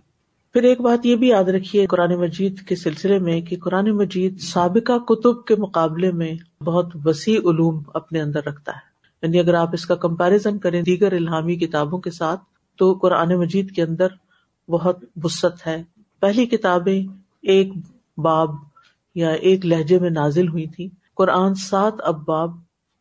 پھر ایک بات یہ بھی یاد رکھیے قرآن مجید کے سلسلے میں کہ قرآن مجید سابقہ کتب کے مقابلے میں بہت وسیع علوم اپنے اندر رکھتا ہے۔ یعنی اگر آپ اس کا کمپیرزن کریں دیگر الہامی کتابوں کے ساتھ، تو قرآن مجید کے اندر بہت وسط ہے۔ پہلی کتابیں ایک باب یا ایک لہجے میں نازل ہوئی تھی قرآن سات اباب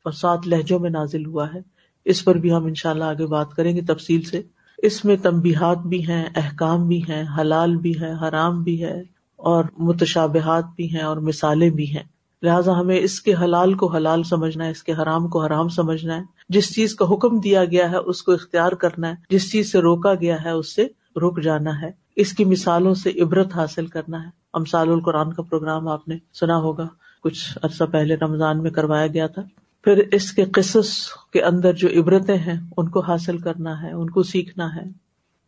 اور سات لہجوں میں نازل ہوا ہے۔ اس پر بھی ہم ان شاء اللہ آگے بات کریں گے تفصیل سے۔ اس میں تمبیحات بھی ہیں، احکام بھی ہیں، حلال بھی ہے حرام بھی ہے اور متشابہات بھی ہیں اور مثالیں بھی ہیں۔ لہٰذا ہمیں اس کے حلال کو حلال سمجھنا ہے، اس کے حرام کو حرام سمجھنا ہے۔ جس چیز کا حکم دیا گیا ہے، اس کو اختیار کرنا ہے۔ جس چیز سے روکا گیا ہے، اس سے رک جانا ہے۔ اس کی مثالوں سے عبرت حاصل کرنا ہے۔ امسال القرآن کا پروگرام آپ نے سنا ہوگا۔ کچھ عرصہ پہلے رمضان میں کروایا گیا تھا۔ پھر اس کے قصص کے اندر جو عبرتیں ہیں، ان کو حاصل کرنا ہے، ان کو سیکھنا ہے۔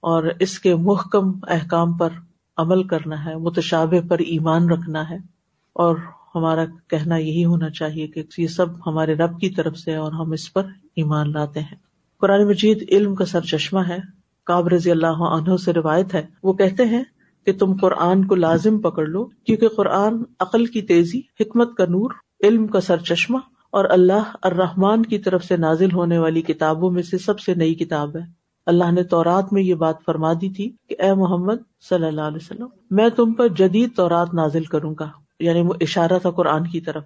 اور اس کے محکم احکام پر عمل کرنا ہے، متشابہ پر ایمان رکھنا ہے۔ اور ہمارا کہنا یہی ہونا چاہیے کہ یہ سب ہمارے رب کی طرف سے اور ہم اس پر ایمان لاتے ہیں۔ قرآن مجید علم کا سر چشمہ ہے۔ کاب رضی اللہ عنہ سے روایت ہے، وہ کہتے ہیں کہ تم قرآن کو لازم پکڑ لو، کیونکہ قرآن عقل کی تیزی، حکمت کا نور، علم کا سر چشمہ اور اللہ الرحمان کی طرف سے نازل ہونے والی کتابوں میں سے سب سے نئی کتاب ہے۔ اللہ نے تورات میں یہ بات فرما دی تھی کہ اے محمد صلی اللہ علیہ وسلم، میں تم پر جدید تورات نازل کروں گا یعنی وہ اشارہ تھا قرآن کی طرف۔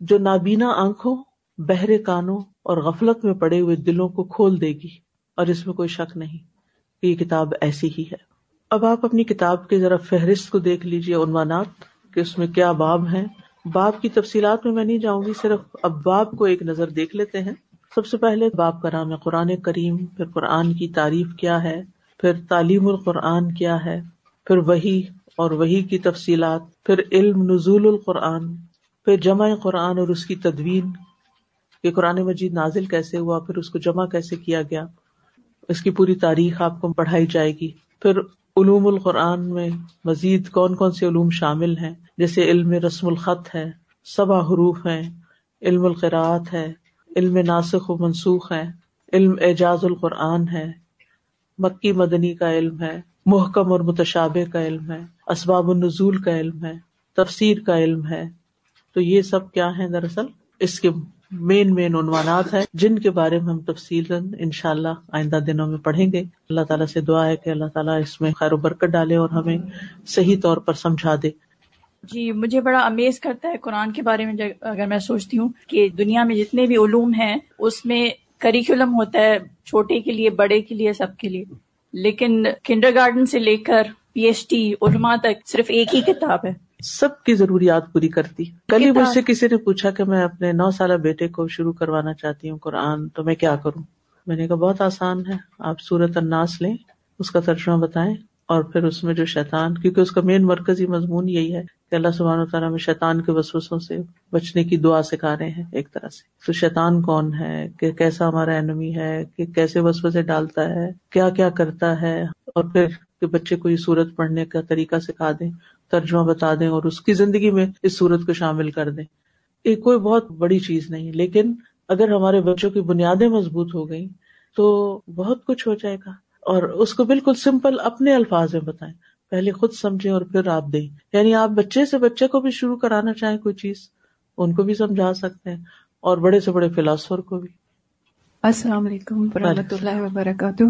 جو نابینا آنکھوں، بہرے کانوں اور غفلت میں پڑے ہوئے دلوں کو کھول دے گی، اور اس میں کوئی شک نہیں۔ یہ کتاب ایسی ہی ہے۔ اب آپ اپنی کتاب کی ذرا فہرست کو دیکھ لیجیے عنوانات کہ اس میں کیا باب ہیں۔ باب کی تفصیلات میں میں نہیں جاؤں گی، صرف اب باب کو ایک نظر دیکھ لیتے ہیں۔ سب سے پہلے باپ کا نام ہے قرآن کریم، پھر قرآن کی تعریف کیا ہے، پھر تعلیم القرآن کیا ہے، پھر وہی اور وہی کی تفصیلات، پھر علم نزول القرآن، پھر جمع قرآن اور اس کی تدوین، کہ قرآن مجید نازل کیسے ہوا، پھر اس کو جمع کیسے کیا گیا۔ اس کی پوری تاریخ آپ کو پڑھائی جائے گی۔ پھر علوم القرآن میں مزید کون کون سے علوم شامل ہیں؟ جیسے علم رسم الخط ہے صبا حروف ہے علم القراعت ہے، علم ناسخ و منسوخ ہے علم اعجاز القرآن ہے، مکی مدنی کا علم ہے، محکم اور متشابہ کا علم ہے، اسباب النزول کا علم ہے، تفسیر کا علم ہے۔ تو یہ سب کیا ہے دراصل؟ اس کے مین مین عنوانات ہیں جن کے بارے میں ہم تفصیل ان شاء اللہ آئندہ دنوں میں پڑھیں گے. اللہ تعالیٰ سے دعا ہے کہ اللہ تعالیٰ اس میں خیر و برکت ڈالے اور ہمیں صحیح طور پر سمجھا دے. جی مجھے بڑا امیز کرتا ہے قرآن کے بارے میں، اگر میں سوچتی ہوں کہ دنیا میں جتنے بھی علوم ہیں، اس میں کریکولم ہوتا ہے چھوٹے کے لیے، بڑے کے لیے، سب کے لیے. لیکن کنڈر گارڈن سے لے کر پی ایچ ڈی علما تک صرف ایک ہی کتاب ہے. سب کی ضروریات پوری کرتی کل ہی مجھ سے کسی نے پوچھا کہ میں اپنے نو سالہ بیٹے کو شروع کروانا چاہتی ہوں قرآن تو میں کیا کروں؟ میں نے کہا بہت آسان ہے۔ آپ سورت الناس لیں اس کا ترجمہ بتائیں اور پھر اس میں جو شیطان کیونکہ اس کا مین مرکزی مضمون یہی ہے کہ اللہ سبحان و تعالیٰ میں شیطان کے وسوسوں سے بچنے کی دعا سکھا رہے ہیں ایک طرح سے۔ تو شیطان کون ہے؟ کہ کیسا ہمارا اینمی ہے؟ کہ کیسے وسوسے ڈالتا ہے؟ کیا کیا کرتا ہے؟ اور پھر کہ بچے کو یہ سورت پڑھنے کا طریقہ سکھا دیں۔ ترجمہ بتا دیں اور اس کی زندگی میں اس سورت کو شامل کر دیں۔ یہ کوئی بہت بڑی چیز نہیں لیکن اگر ہمارے بچوں کی بنیادیں مضبوط ہو گئی تو بہت کچھ ہو جائے گا۔ اور اس کو بالکل سمپل اپنے الفاظ میں بتائیں۔ پہلے خود سمجھے اور پھر آپ دیں۔ یعنی آپ بچے سے بچے کو بھی شروع کرانا چاہیں کوئی چیز، ان کو بھی سمجھا سکتے ہیں اور بڑے سے بڑے فلاسفر کو بھی۔ السلام علیکم و رحمۃ اللہ وبرکاتہ۔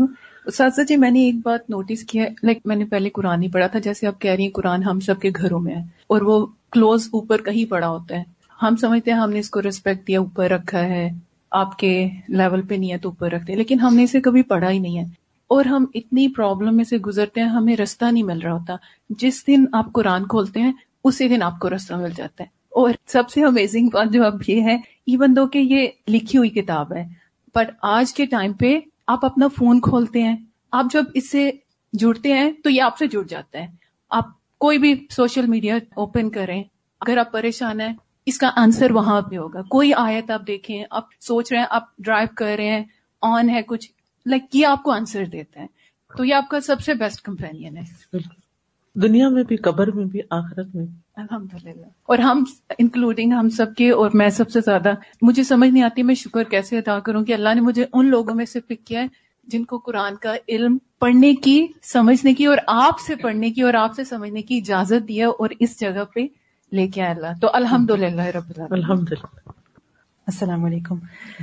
اساتذہ جی میں نے ایک بات نوٹس کیا لائک میں نے پہلے قرآن ہی پڑھا تھا جیسے آپ کہہ رہی ہیں قرآن ہم سب کے گھروں میں ہے اور وہ کلوز اوپر کہیں پڑا ہوتا ہے۔ ہم سمجھتے ہیں ہم نے اس کو ریسپیکٹ دیا اوپر رکھا ہے آپ کے لیول پہ نہیں ہے تو اوپر رکھتے لیکن ہم نے اسے کبھی پڑھا ہی نہیں ہے۔ اور ہم اتنی پرابلم میں سے گزرتے ہیں ہمیں رستہ نہیں مل رہا ہوتا۔ جس دن آپ قرآن کھولتے ہیں اسی دن آپ کو رستہ مل جاتا ہے۔ اور سب سے امیزنگ بات جو اب یہ ہے ایون دو کہ یہ لکھی ہوئی کتاب ہے بٹ آج کے ٹائم پہ آپ اپنا فون کھولتے ہیں۔ آپ جب اس سے جڑتے ہیں تو یہ آپ سے جڑ جاتا ہے۔ آپ کوئی بھی سوشل میڈیا اوپن کریں، اگر آپ پریشان ہیں، اس کا آنسر وہاں پہ ہوگا۔ کوئی آیت آپ دیکھیں، آپ سوچ رہے ہیں، آپ ڈرائیو کر رہے ہیں، آن ہے کچھ، لائک یہ آپ کو آنسر دیتا ہے۔ تو یہ آپ کا سب سے بیسٹ کمپینین ہے۔ دنیا میں بھی، قبر میں بھی، آخرت میں بھی۔ الحمد للہ اور ہم انکلوڈنگ ہم سب کے اور میں سب سے زیادہ مجھے سمجھ نہیں آتی میں شکر کیسے ادا کروں کہ اللہ نے مجھے ان لوگوں میں سے پک کیا ہے جن کو قرآن کا علم پڑھنے کی سمجھنے کی اور آپ سے پڑھنے کی اور آپ سے سمجھنے کی اجازت دیا اور اس جگہ پہ لے کے آئے اللہ۔ تو الحمد للہ رب اللہ الحمد للہ السلام علیکم۔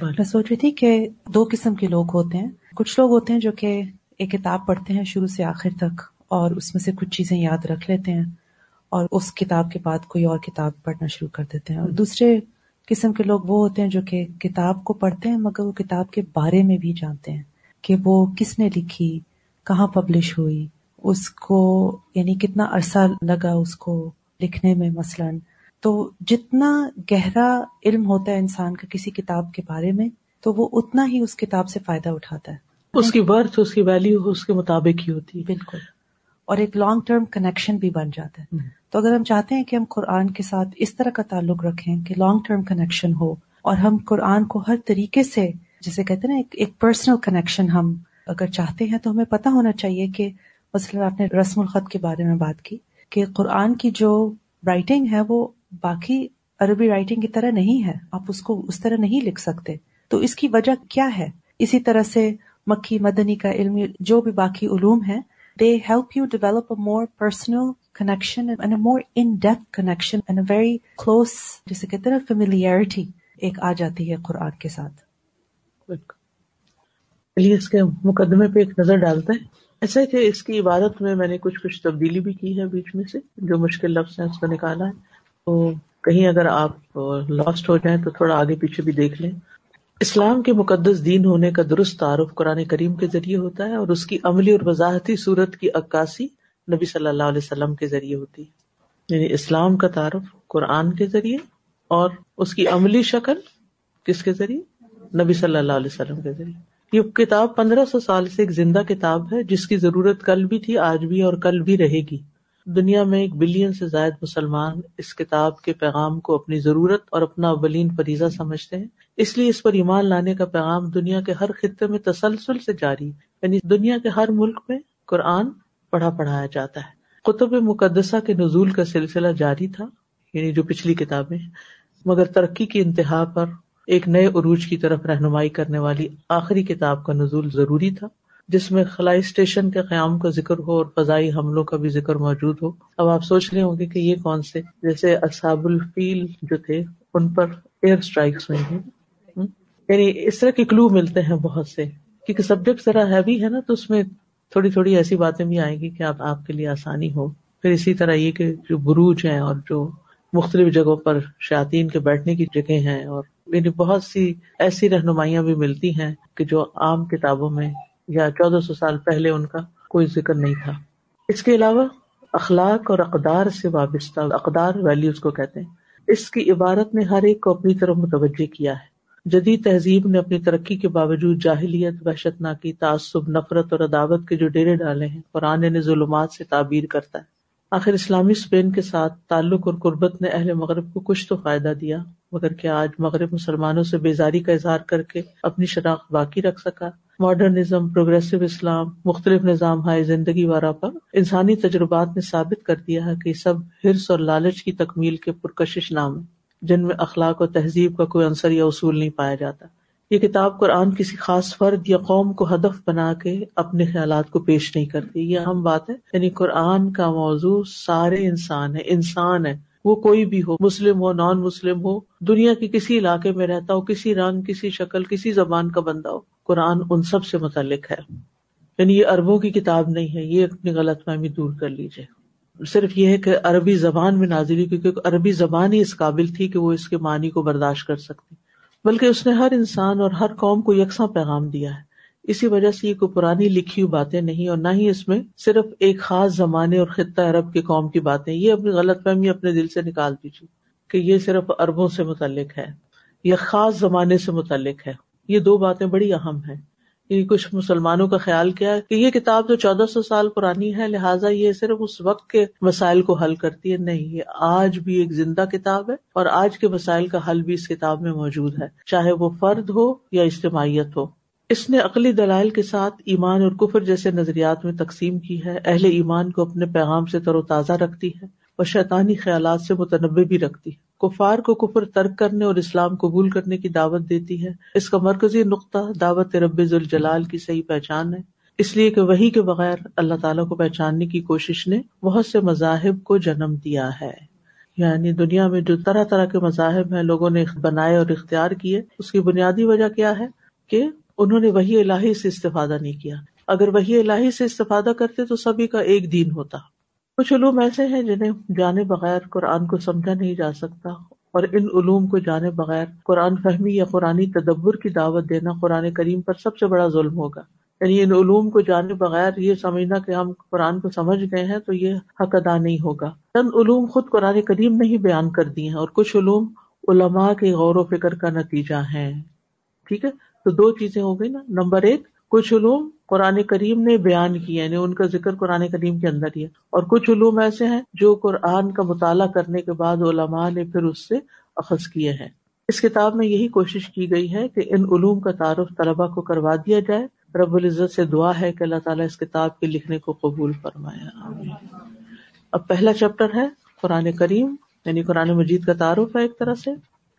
میں سوچ رہی تھی کہ دو قسم کے لوگ ہوتے ہیں۔ کچھ لوگ ہوتے ہیں جو کہ ایک کتاب پڑھتے ہیں شروع سے آخر تک اور اس میں سے کچھ چیزیں یاد رکھ لیتے ہیں۔ اور اس کتاب کے بعد کوئی اور کتاب پڑھنا شروع کر دیتے ہیں۔ اور دوسرے قسم کے لوگ وہ ہوتے ہیں جو کہ کتاب کو پڑھتے ہیں مگر وہ کتاب کے بارے میں بھی جانتے ہیں کہ وہ کس نے لکھی کہاں پبلش ہوئی اس کو یعنی کتنا عرصہ لگا اس کو لکھنے میں مثلاً۔ تو جتنا گہرا علم ہوتا ہے انسان کا کسی کتاب کے بارے میں تو وہ اتنا ہی اس کتاب سے فائدہ اٹھاتا ہے۔ اس کی برتھ اس کی ویلو اس کے مطابق ہی ہوتی ہے۔ بالکل۔ اور ایک لانگ ٹرم کنیکشن بھی بن جاتا ہے۔ تو اگر ہم چاہتے ہیں کہ ہم قرآن کے ساتھ اس طرح کا تعلق رکھیں کہ لانگ ٹرم کنیکشن ہو اور ہم قرآن کو ہر طریقے سے جسے کہتے ہیں نا، ایک پرسنل کنیکشن ہم اگر چاہتے ہیں تو ہمیں پتا ہونا چاہیے کہ مثلاً آپ نے رسم الخط کے بارے میں بات کی کہ قرآن کی جو رائٹنگ ہے وہ باقی عربی رائٹنگ کی طرح نہیں ہے۔ آپ اس کو اس طرح نہیں لکھ سکتے۔ تو اس کی وجہ کیا ہے؟ اسی طرح سے مکھی مدنی کا علم، جو بھی باقی علوم ہے they help you develop a more personal connection and a more in depth connection and a very close جسے کہتے ہیں نا فیملیئرٹی ایک آ جاتی ہے قرآن کے ساتھ۔ چلیے، اس کے مقدمے پہ ایک نظر ڈالتے ہیں۔ ایسا کہ اس کی عبادت میں میں نے کچھ کچھ تبدیلی بھی کی ہے بیچ میں سے، جو مشکل لفظ ہے اس کو نکالا ہے۔ تو کہیں اگر آپ لاسٹ ہو جائیں تو تھوڑا آگے پیچھے بھی دیکھ لیں۔ اسلام کے مقدس دین ہونے کا درست تعارف قرآن کریم کے ذریعے ہوتا ہے اور اس کی عملی اور وضاحتی صورت کی عکاسی نبی صلی اللہ علیہ وسلم کے ذریعے ہوتی ہے۔ یعنی اسلام کا تعارف قرآن کے ذریعے اور اس کی عملی شکل کس کے ذریعے؟ نبی صلی اللہ علیہ وسلم کے ذریعے۔ یہ کتاب پندرہ سو سال سے ایک زندہ کتاب ہے، جس کی ضرورت کل بھی تھی، آج بھی اور کل بھی رہے گی۔ دنیا میں ایک بلین سے زائد مسلمان اس کتاب کے پیغام کو اپنی ضرورت اور اپنا اولین فریضہ سمجھتے ہیں۔ اس لیے اس پر ایمان لانے کا پیغام دنیا کے ہر خطے میں تسلسل سے جاری یعنی دنیا کے ہر ملک میں قرآن پڑھا پڑھایا جاتا ہے۔ قطب مقدسہ کے نزول کا سلسلہ جاری تھا یعنی جو پچھلی کتابیں مگر ترقی کی انتہا پر ایک نئے عروج کی طرف رہنمائی کرنے والی آخری کتاب کا نزول ضروری تھا، جس میں خلائی اسٹیشن کے قیام کا ذکر ہو اور فضائی حملوں کا بھی ذکر موجود ہو۔ اب آپ سوچ رہے ہوں گے کہ یہ کون سے، جیسے اصحاب الفیل جو تھے، ان پر ایئر اسٹرائکس ہوئی ہیں۔ یعنی اس طرح کے کلو ملتے ہیں بہت سے، کیونکہ سبجیکٹ ذرا ہیوی ہے نا، تو اس میں تھوڑی تھوڑی ایسی باتیں بھی آئیں گی کہ آپ آپ کے لیے آسانی ہو۔ پھر اسی طرح یہ کہ جو بروج ہیں اور جو مختلف جگہوں پر شاطین کے بیٹھنے کی جگہ ہیں اور یعنی بہت سی ایسی رہنمائیاں بھی ملتی ہیں کہ جو عام کتابوں میں یا چودہ سو سال پہلے ان کا کوئی ذکر نہیں تھا۔ اس کے علاوہ اخلاق اور اقدار سے وابستہ، اقدار ویلیوز کو کہتے ہیں۔ اس کی عبارت نے ہر ایک کو اپنی طرف متوجہ کیا ہے۔ جدید تہذیب نے اپنی ترقی کے باوجود جاہلیت وحشت ناکی تعصب، نفرت اور عداوت کے جو ڈیرے ڈالے ہیں، قرآن نے ظلمات سے تعبیر کرتا ہے۔ آخر اسلامی اسپین کے ساتھ تعلق اور قربت نے اہل مغرب کو کچھ تو فائدہ دیا، مگر کیا آج مغرب مسلمانوں سے بیزاری کا اظہار کر کے اپنی شناخت باقی رکھ سکا؟ ماڈرنزم، پروگریسو اسلام، مختلف نظام ہائے زندگی وارا پر انسانی تجربات نے ثابت کر دیا ہے کہ سب ہرس اور لالچ کی تکمیل کے پرکشش نام ہے جن میں اخلاق و تہذیب کا کوئی عنصر یا اصول نہیں پایا جاتا۔ یہ کتاب قرآن کسی خاص فرد یا قوم کو ہدف بنا کے اپنے خیالات کو پیش نہیں کرتی۔ یہ اہم بات ہے۔ یعنی قرآن کا موضوع سارے انسان ہے انسان ہے وہ کوئی بھی ہو، مسلم ہو نان مسلم ہو، دنیا کے کسی علاقے میں رہتا ہو، کسی رنگ، کسی شکل، کسی زبان کا بندہ ہو، قرآن ان سب سے متعلق ہے۔ یعنی یہ اربوں کی کتاب نہیں ہے، یہ اپنی غلط فہمی دور کر لیجیے صرف یہ ہے کہ عربی زبان میں نازلی کیونکہ عربی زبان ہی اس قابل تھی کہ وہ اس کے معنی کو برداشت کر سکتی۔ بلکہ اس نے ہر انسان اور ہر قوم کو یکساں پیغام دیا ہے۔ اسی وجہ سے یہ کوئی پرانی لکھی ہوئی باتیں نہیں، اور نہ ہی اس میں صرف ایک خاص زمانے اور خطہ عرب کی قوم کی باتیں۔ یہ اپنی غلط فہمی اپنے دل سے نکال دیجیے کہ یہ صرف اربوں سے متعلق ہے یہ خاص زمانے سے متعلق ہے۔ یہ دو باتیں بڑی اہم ہیں۔ کچھ مسلمانوں کا خیال کیا ہے کہ یہ کتاب تو چودہ سو سال پرانی ہے، لہٰذا یہ صرف اس وقت کے مسائل کو حل کرتی ہے۔ نہیں، یہ آج بھی ایک زندہ کتاب ہے اور آج کے مسائل کا حل بھی اس کتاب میں موجود ہے۔ چاہے وہ فرد ہو یا اجتماعیت ہو۔ اس نے عقلی دلائل کے ساتھ ایمان اور کفر جیسے نظریات میں تقسیم کی ہے۔ اہل ایمان کو اپنے پیغام سے تر و تازہ رکھتی ہے اور شیطانی خیالات سے متنوع بھی رکھتی ہے۔ کفار کو کفر ترک کرنے اور اسلام قبول کرنے کی دعوت دیتی ہے۔ اس کا مرکزی نقطہ دعوت رب الجلال کی صحیح پہچان ہے۔ اس لیے کہ وہی کے بغیر اللہ تعالیٰ کو پہچاننے کی کوشش نے بہت سے مذاہب کو جنم دیا ہے۔ یعنی دنیا میں جو طرح طرح کے مذاہب ہیں، لوگوں نے بنائے اور اختیار کیے۔ اس کی بنیادی وجہ کیا ہے؟ کہ انہوں نے وہی الہی سے استفادہ نہیں کیا۔ اگر وہی الہی سے استفادہ کرتے تو سبھی کا ایک دین ہوتا۔ کچھ علوم ایسے ہیں جنہیں جانے بغیر قرآن کو سمجھا نہیں جا سکتا اور ان علوم کو جانے بغیر قرآن فہمی یا قرآن تدبر کی دعوت دینا قرآن کریم پر سب سے بڑا ظلم ہوگا۔ یعنی ان علوم کو جانے بغیر یہ سمجھنا کہ ہم قرآن کو سمجھ گئے ہیں تو یہ حق ادا نہیں ہوگا۔ چند علوم خود قرآن کریم نے ہی بیان کر دیے ہیں اور کچھ علوم علماء کے غور و فکر کا نتیجہ ہے ٹھیک ہے؟ تو دو چیزیں ہو گئی نا۔ نمبر ایک، کچھ علوم قرآن کریم نے بیان کیے یعنی ان کا ذکر قرآن کریم کے اندر ہی ہے۔ اور کچھ علوم ایسے ہیں جو قرآن کا مطالعہ کرنے کے بعد علماء نے پھر اس سے اخذ کیے ہیں۔ اس کتاب میں یہی کوشش کی گئی ہے کہ ان علوم کا تعارف طلبا کو کروا دیا جائے۔ رب العزت سے دعا ہے کہ اللہ تعالیٰ اس کتاب کے لکھنے کو قبول فرمایا اب پہلا چیپٹر ہے قرآن کریم یعنی قرآن مجید کا تعارف ہے ایک طرح سے۔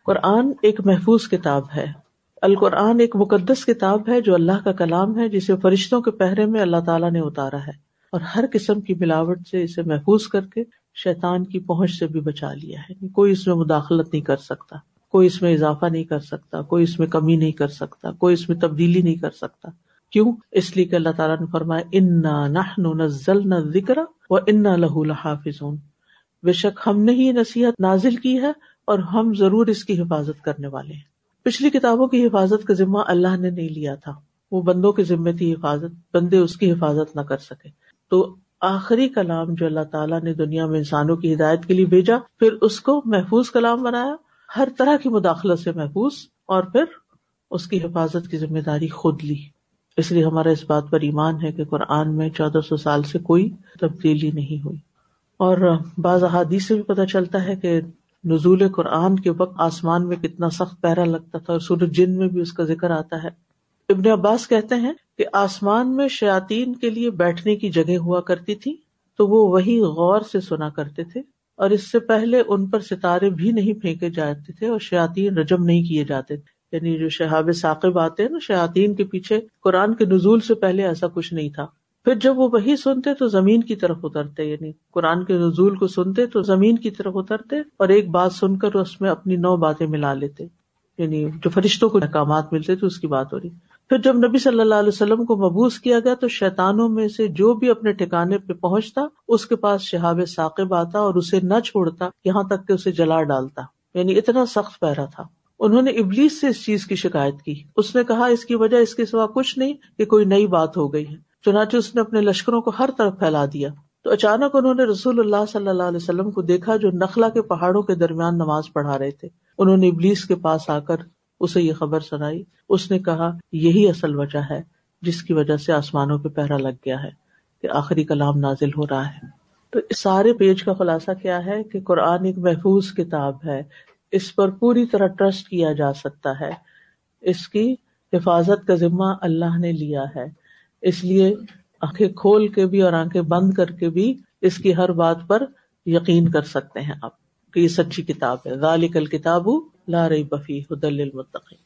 قرآن ایک محفوظ کتاب ہے۔ القرآن ایک مقدس کتاب ہے جو اللہ کا کلام ہے، جسے فرشتوں کے پہرے میں اللہ تعالیٰ نے اتارا ہے۔ اور ہر قسم کی ملاوٹ سے اسے محفوظ کر کے شیطان کی پہنچ سے بھی بچا لیا ہے۔ یعنی کوئی اس میں مداخلت نہیں کر سکتا، کوئی اس میں اضافہ نہیں کر سکتا، کوئی اس میں کمی نہیں کر سکتا، کوئی اس میں تبدیلی نہیں کر سکتا۔ کیوں؟ اس لیے کہ اللہ تعالیٰ نے فرمایا، انا نہ ذکر و انا لہو الحافظ بے شک ہم نے ہی نصیحت نازل کی ہے اور ہم ضرور اس کی حفاظت کرنے والے ہیں۔ پچھلی کتابوں کی حفاظت کا ذمہ اللہ نے نہیں لیا تھا۔ وہ بندوں کے ذمے تھی حفاظت، بندے اس کی حفاظت نہ کر سکے۔ تو آخری کلام جو اللہ تعالیٰ نے دنیا میں انسانوں کی ہدایت کے لیے بھیجا، پھر اس کو محفوظ کلام بنایا۔ ہر طرح کی مداخلت سے محفوظ، اور پھر اس کی حفاظت کی ذمہ داری خود لی۔ اس لیے ہمارا اس بات پر ایمان ہے کہ قرآن میں چودہ سو سال سے کوئی تبدیلی نہیں ہوئی۔ اور بعض احادیث سے بھی پتہ چلتا ہے کہ نزول قرآن کے وقت آسمان میں کتنا سخت پہرا لگتا تھا اور سورج جن میں بھی اس کا ذکر آتا ہے۔ ابن عباس کہتے ہیں کہ آسمان میں شیاتین کے لیے بیٹھنے کی جگہ ہوا کرتی تھی تو وہ وہی غور سے سنا کرتے تھے اور اس سے پہلے ان پر ستارے بھی نہیں پھینکے جاتے تھے اور شیاتین رجم نہیں کیے جاتے تھے۔ یعنی جو شہاب ثاقب آتے ہیں نا شیاتین کے پیچھے قرآن کے نزول سے پہلے ایسا کچھ نہیں تھا۔ پھر جب وہ وہی سنتے تو زمین کی طرف اترتے یعنی قرآن کے نزول کو سنتے تو زمین کی طرف اترتے اور ایک بات سن کر اس میں اپنی نو باتیں ملا لیتے یعنی جو فرشتوں کو احکامات ملتے تھے اس کی بات ہو رہی۔ پھر جب نبی صلی اللہ علیہ وسلم کو مبوس کیا گیا تو شیتانوں میں سے جو بھی اپنے ٹھکانے پہ پہنچتا، اس کے پاس شہاب ثاقب آتا اور اسے نہ چھوڑتا، یہاں تک کہ اسے جلا ڈالتا۔ یعنی اتنا سخت پہرا تھا۔ انہوں نے ابلیس سے اس چیز کی شکایت کی۔ اس نے کہا، اس کی وجہ اس کے سوا کچھ نہیں کہ کوئی نئی بات ہو گئی ہے۔ چنانچہ اس نے اپنے لشکروں کو ہر طرف پھیلا دیا۔ تو اچانک انہوں نے رسول اللہ صلی اللہ علیہ وسلم کو دیکھا جو نخلا کے پہاڑوں کے درمیان نماز پڑھا رہے تھے۔ انہوں نے ابلیس کے پاس آ کر اسے یہ خبر سنائی۔ اس نے کہا، یہی اصل وجہ ہے جس کی وجہ سے آسمانوں پہ پہرا لگ گیا ہے کہ آخری کلام نازل ہو رہا ہے۔ تو اس سارے پیج کا خلاصہ کیا ہے کہ قرآن ایک محفوظ کتاب ہے۔ اس پر پوری طرح ٹرسٹ کیا جا سکتا ہے۔ اس کی حفاظت کا ذمہ اللہ نے لیا ہے۔ اس لیے آنکھیں کھول کے بھی اور آنکھیں بند کر کے بھی اس کی ہر بات پر یقین کر سکتے ہیں آپ کہ یہ سچی کتاب ہے۔ غالق الکتاب لا رہی بفی حدل المتقین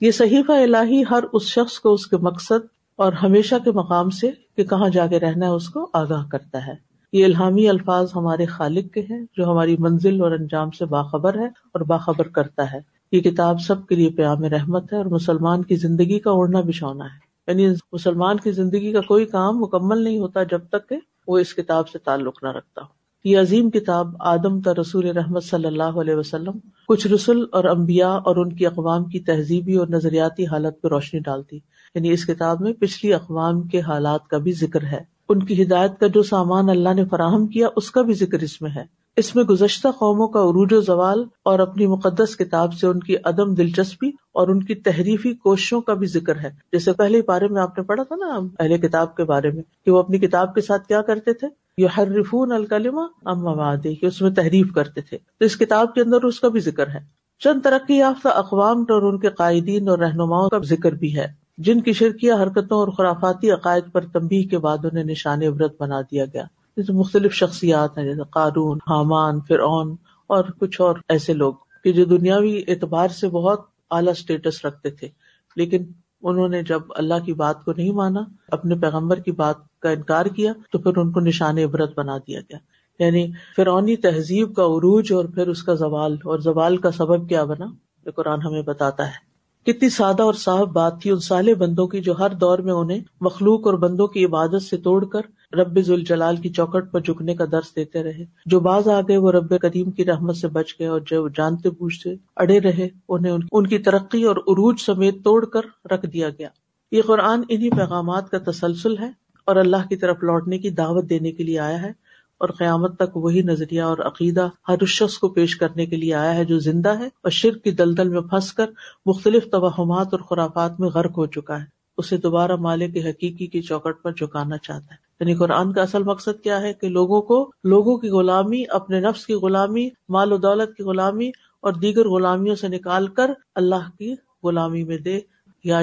یہ صحیفہ الہی ہر اس شخص کو اس کے مقصد اور ہمیشہ کے مقام سے کہ کہاں جا کے رہنا ہے اس کو آگاہ کرتا ہے۔ یہ الہامی الفاظ ہمارے خالق کے ہیں، جو ہماری منزل اور انجام سے باخبر ہے اور باخبر کرتا ہے۔ یہ کتاب سب کے لیے پیام رحمت ہے اور مسلمان کی زندگی کا اڑنا بچھونا ہے۔ یعنی مسلمان کی زندگی کا کوئی کام مکمل نہیں ہوتا جب تک کہ وہ اس کتاب سے تعلق نہ رکھتا ہو۔ یہ عظیم کتاب آدم تا رسول رحمت صلی اللہ علیہ وسلم کچھ رسول اور امبیا اور ان کی اقوام کی تہذیبی اور نظریاتی حالت پہ روشنی ڈالتی۔ یعنی اس کتاب میں پچھلی اقوام کے حالات کا بھی ذکر ہے۔ ان کی ہدایت کا جو سامان اللہ نے فراہم کیا، اس کا بھی ذکر اس میں ہے۔ اس میں گزشتہ قوموں کا عروج و زوال اور اپنی مقدس کتاب سے ان کی عدم دلچسپی اور ان کی تحریفی کوششوں کا بھی ذکر ہے۔ جیسے پہلے بارے میں آپ نے پڑھا تھا نا، اہل کتاب کے بارے میں، کہ وہ اپنی کتاب کے ساتھ کیا کرتے تھے؟ یہ حرفون الکلمہ ام مواد کہ اس میں تحریف کرتے تھے۔ تو اس کتاب کے اندر اس کا بھی ذکر ہے۔ چند ترقی یافتہ اقوام اور ان کے قائدین اور رہنماؤں کا ذکر بھی ہے۔ جن کی شرکیہ حرکتوں اور خرافاتی عقائد پر تمبی کے بعد انہیں نشان عبرت بنا دیا گیا۔ جیسے مختلف شخصیات ہیں، جیسے قارون، حامان، فرعون اور کچھ اور ایسے لوگ کہ جو دنیاوی اعتبار سے بہت اعلیٰ اسٹیٹس رکھتے تھے۔ لیکن انہوں نے جب اللہ کی بات کو نہیں مانا، اپنے پیغمبر کی بات کا انکار کیا، تو پھر ان کو نشان عبرت بنا دیا گیا۔ یعنی فرونی تہذیب کا عروج اور پھر اس کا زوال، اور زوال کا سبب کیا بنا یہ قرآن ہمیں بتاتا ہے۔ کتنی سادہ اور صاف بات تھی، ان سالے بندوں کی جو ہر دور میں انہیں مخلوق اور بندوں کی عبادت سے توڑ کر رب الجلال کی چوکٹ پر جھکنے کا درس دیتے رہے۔ جو باز آ گئے، وہ رب قدیم کی رحمت سے بچ گئے اور جو جانتے بوجھتے اڑے رہے، انہیں ان کی ترقی اور عروج سمیت توڑ کر رکھ دیا گیا۔ یہ قرآن انہیں پیغامات کا تسلسل ہے اور اللہ کی طرف لوٹنے کی دعوت دینے کے لیے آیا ہے اور قیامت تک وہی نظریہ اور عقیدہ ہر شخص کو پیش کرنے کے لیے آیا ہے جو زندہ ہے اور شرک کی دلدل میں پھنس کر مختلف توہمات اور خرافات میں غرق ہو چکا ہے۔ اسے دوبارہ مالک حقیقی کی چوکٹ پر جھکانا چاہتا ہے۔ یعنی قرآن کا اصل مقصد کیا ہے کہ لوگوں کو، لوگوں کی غلامی، اپنے نفس کی غلامی، مال و دولت کی غلامی اور دیگر غلامیوں سے نکال کر اللہ کی غلامی میں دے۔ یا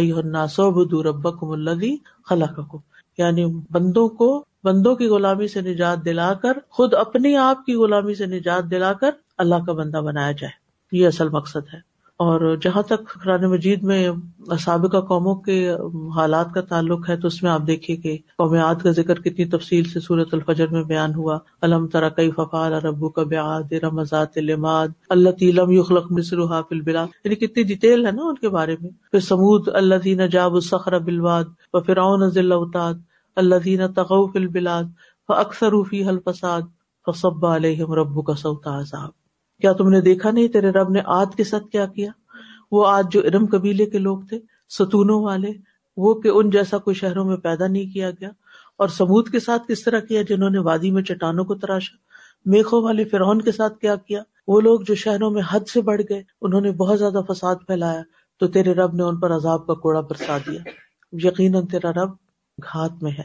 ربکم الذی خلقکم۔ یعنی بندوں کو، بندوں کی غلامی سے نجات دلا کر، خود اپنی آپ کی غلامی سے نجات دلا کر اللہ کا بندہ بنایا جائے۔ یہ اصل مقصد ہے۔ اور جہاں تک قرآن مجید میں سابقہ قوموں کے حالات کا تعلق ہے، تو اس میں آپ دیکھیے کہ قومیات کا ذکر کتنی تفصیل سے صورت الفجر میں بیان ہوا۔ علم ترقی ففال ربو کا بیاد رمضات الماد اللہ تیلم یخلق مصر حافل بلا یعنی کتنی ڈیٹیل ہے نا ان کے بارے میں۔ پھر سمود اللہ دین جاب الصخر بلواد و فرعون ضلع اوتاد اللہ دین تغوف البلاد و اکثر فی الفساد، فصب علیہم ربو کا سوتا عذاب۔ کیا تم نے دیکھا نہیں تیرے رب نے آد کے ساتھ کیا کیا؟ وہ آج جو ارم قبیلے کے لوگ تھے، ستونوں والے، وہ کہ ان جیسا کوئی شہروں میں پیدا نہیں کیا گیا۔ اور سمود کے ساتھ کس طرح کیا جنہوں نے وادی میں چٹانوں کو تراشا؟ میخوں والے فرعون کے ساتھ کیا کیا؟ وہ لوگ جو شہروں میں حد سے بڑھ گئے، انہوں نے بہت زیادہ فساد پھیلایا۔ تو تیرے رب نے ان پر عذاب کا کوڑا برسا دیا۔ یقیناً تیرا رب گھات میں ہے۔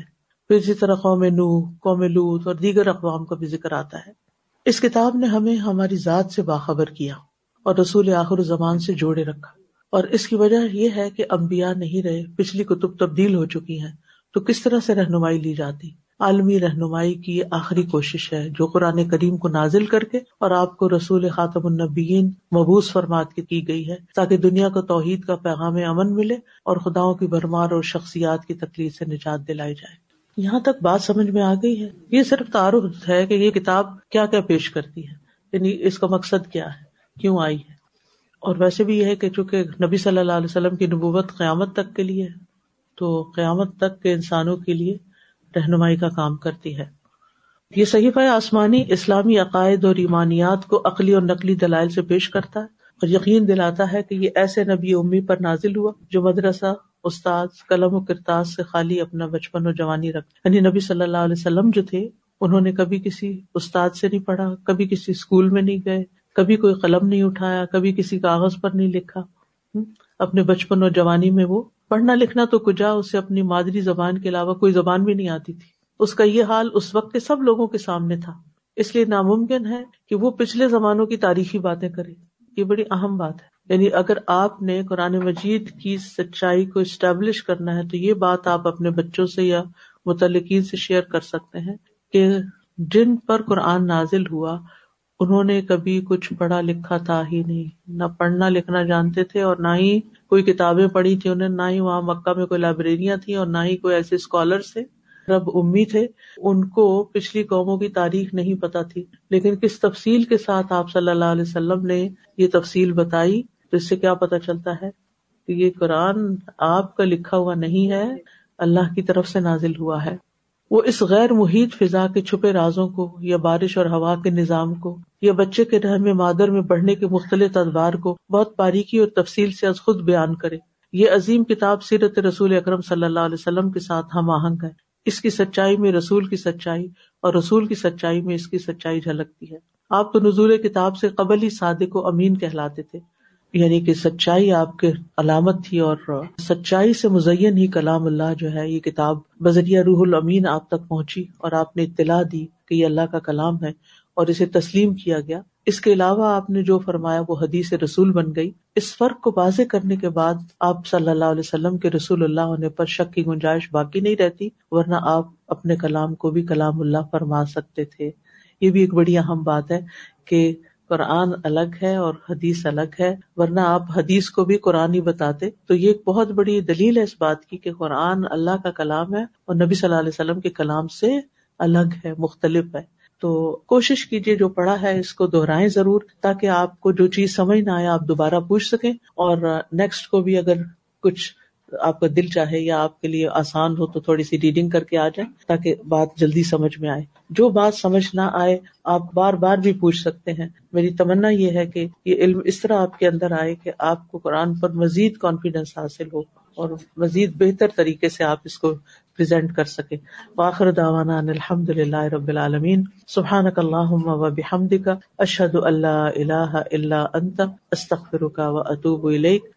پھر اسی طرح قوم نو قوم لوت اور دیگر اقوام کا بھی ذکر آتا ہے۔ اس کتاب نے ہمیں ہماری ذات سے باخبر کیا اور رسول آخر زمان سے جوڑے رکھا۔ اور اس کی وجہ یہ ہے کہ امبیا نہیں رہے، پچھلی کتب تبدیل ہو چکی ہیں۔ تو کس طرح سے رہنمائی لی جاتی؟ عالمی رہنمائی کی آخری کوشش ہے جو قرآن کریم کو نازل کر کے اور آپ کو رسول خاطم النبیین مبوس فرمات کی کی گئی ہے تاکہ دنیا کو توحید کا پیغام امن ملے اور خداؤں کی بھرمار اور شخصیات کی تکلیف سے نجات دلائی جائے۔ یہاں تک بات سمجھ میں آ گئی ہے۔ یہ صرف تعارف ہے کہ یہ کتاب کیا کیا پیش کرتی ہے۔ یعنی اس کا مقصد کیا ہے؟ کیوں آئی ہے؟ اور ویسے بھی یہ ہے کہ چونکہ نبی صلی اللہ علیہ وسلم کی نبوت قیامت تک کے لیے تو قیامت تک کے انسانوں کے لیے رہنمائی کا کام کرتی ہے۔ یہ صحیفہ آسمانی اسلامی عقائد اور ایمانیات کو عقلی اور نقلی دلائل سے پیش کرتا ہے اور یقین دلاتا ہے کہ یہ ایسے نبی امی پر نازل ہوا جو مدرسہ استاد قلم و کرتاز سے خالی اپنا بچپن اور جوانی رکھ یعنی نبی صلی اللہ علیہ وسلم جو تھے، انہوں نے کبھی کسی استاد سے نہیں پڑھا، کبھی کسی اسکول میں نہیں گئے، کبھی کوئی قلم نہیں اٹھایا، کبھی کسی کاغذ پر نہیں لکھا۔ اپنے بچپن اور جوانی میں وہ پڑھنا لکھنا تو کجا اسے اپنی مادری زبان کے علاوہ کوئی زبان بھی نہیں آتی تھی۔ اس کا یہ حال اس وقت کے سب لوگوں کے سامنے تھا۔ اس لیے ناممکن ہے کہ وہ پچھلے زمانوں کی تاریخی باتیں کرے یہ بڑی اہم بات ہے۔ یعنی اگر آپ نے قرآن مجید کی سچائی کو اسٹیبلش کرنا ہے تو یہ بات آپ اپنے بچوں سے یا متعلقین سے شیئر کر سکتے ہیں کہ جن پر قرآن نازل ہوا، انہوں نے کبھی کچھ پڑھا لکھا تھا ہی نہیں۔ نہ پڑھنا لکھنا جانتے تھے اور نہ ہی کوئی کتابیں پڑھی تھی انہیں، نہ ہی وہاں مکہ میں کوئی لائبریریاں تھیں اور نہ ہی کوئی ایسے اسکالرس تھے رب امی تھے ان کو پچھلی قوموں کی تاریخ نہیں پتا تھی۔ لیکن کس تفصیل کے ساتھ آپ صلی اللہ علیہ وسلم نے یہ تفصیل بتائی تو اس سے کیا پتا چلتا ہے کہ یہ قرآن آپ کا لکھا ہوا نہیں ہے، اللہ کی طرف سے نازل ہوا ہے۔ وہ اس غیر محیط فضا کے چھپے رازوں کو یا بارش اور ہوا کے نظام کو یا بچے کے رحم مادر میں بڑھنے کے مختلف ادبار کو بہت باریکی اور تفصیل سے از خود بیان کرے۔ یہ عظیم کتاب سیرت رسول اکرم صلی اللہ علیہ وسلم کے ساتھ ہم آہنگ ہے اس کی سچائی میں رسول کی سچائی اور رسول کی سچائی میں اس کی سچائی جھلکتی ہے۔ آپ تو نزول کتاب سے قبل ہی صادق و امین کہلاتے تھے۔ یعنی کہ سچائی آپ کے علامت تھی اور سچائی سے مزین ہی کلام اللہ جو ہے، یہ کتاب بذریعہ روح الامین آپ تک پہنچی اور آپ نے اطلاع دی کہ یہ اللہ کا کلام ہے۔ اور اسے تسلیم کیا گیا۔ اس کے علاوہ آپ نے جو فرمایا وہ حدیث رسول بن گئی۔ اس فرق کو واضح کرنے کے بعد آپ صلی اللہ علیہ وسلم کے رسول اللہ ہونے پر شک کی گنجائش باقی نہیں رہتی، ورنہ آپ اپنے کلام کو بھی کلام اللہ فرما سکتے تھے۔ یہ بھی ایک بڑی اہم بات ہے کہ قرآن الگ ہے اور حدیث الگ ہے، ورنہ آپ حدیث کو بھی قرآن ہی بتاتے۔ تو یہ ایک بہت بڑی دلیل ہے اس بات کی کہ قرآن اللہ کا کلام ہے اور نبی صلی اللہ علیہ وسلم کے کلام سے الگ ہے، مختلف ہے۔ تو کوشش کیجیے جو پڑھا ہے اس کو دہرائیں ضرور تاکہ آپ کو جو چیز سمجھ نہ آئے آپ دوبارہ پوچھ سکیں اور نیکسٹ کو بھی اگر کچھ آپ کا دل چاہے یا آپ کے لیے آسان ہو تو تھوڑی سی ریڈنگ کر کے آ جائیں تاکہ بات جلدی سمجھ میں آئے۔ جو بات سمجھ نہ آئے آپ بار بار بھی پوچھ سکتے ہیں۔ میری تمنا یہ ہے کہ یہ علم اس طرح آپ کے اندر آئے کہ آپ کو قرآن پر مزید کانفیڈینس حاصل ہو اور مزید بہتر طریقے سے آپ اس کو پریزنٹ کر سکے۔ واخر داوانا الحمد للہ رب العالمین۔ سبحان اللہ و بحمد کا اشد اللہ اللہ اللہ انت استخر کا و اطوب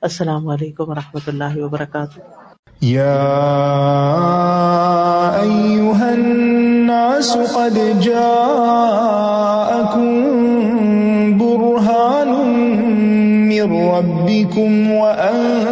السلام علیکم و رحمۃ اللہ وبرکاتہ۔ يا أيها الناس قد جاءكم برهان من ربكم وأنزلنا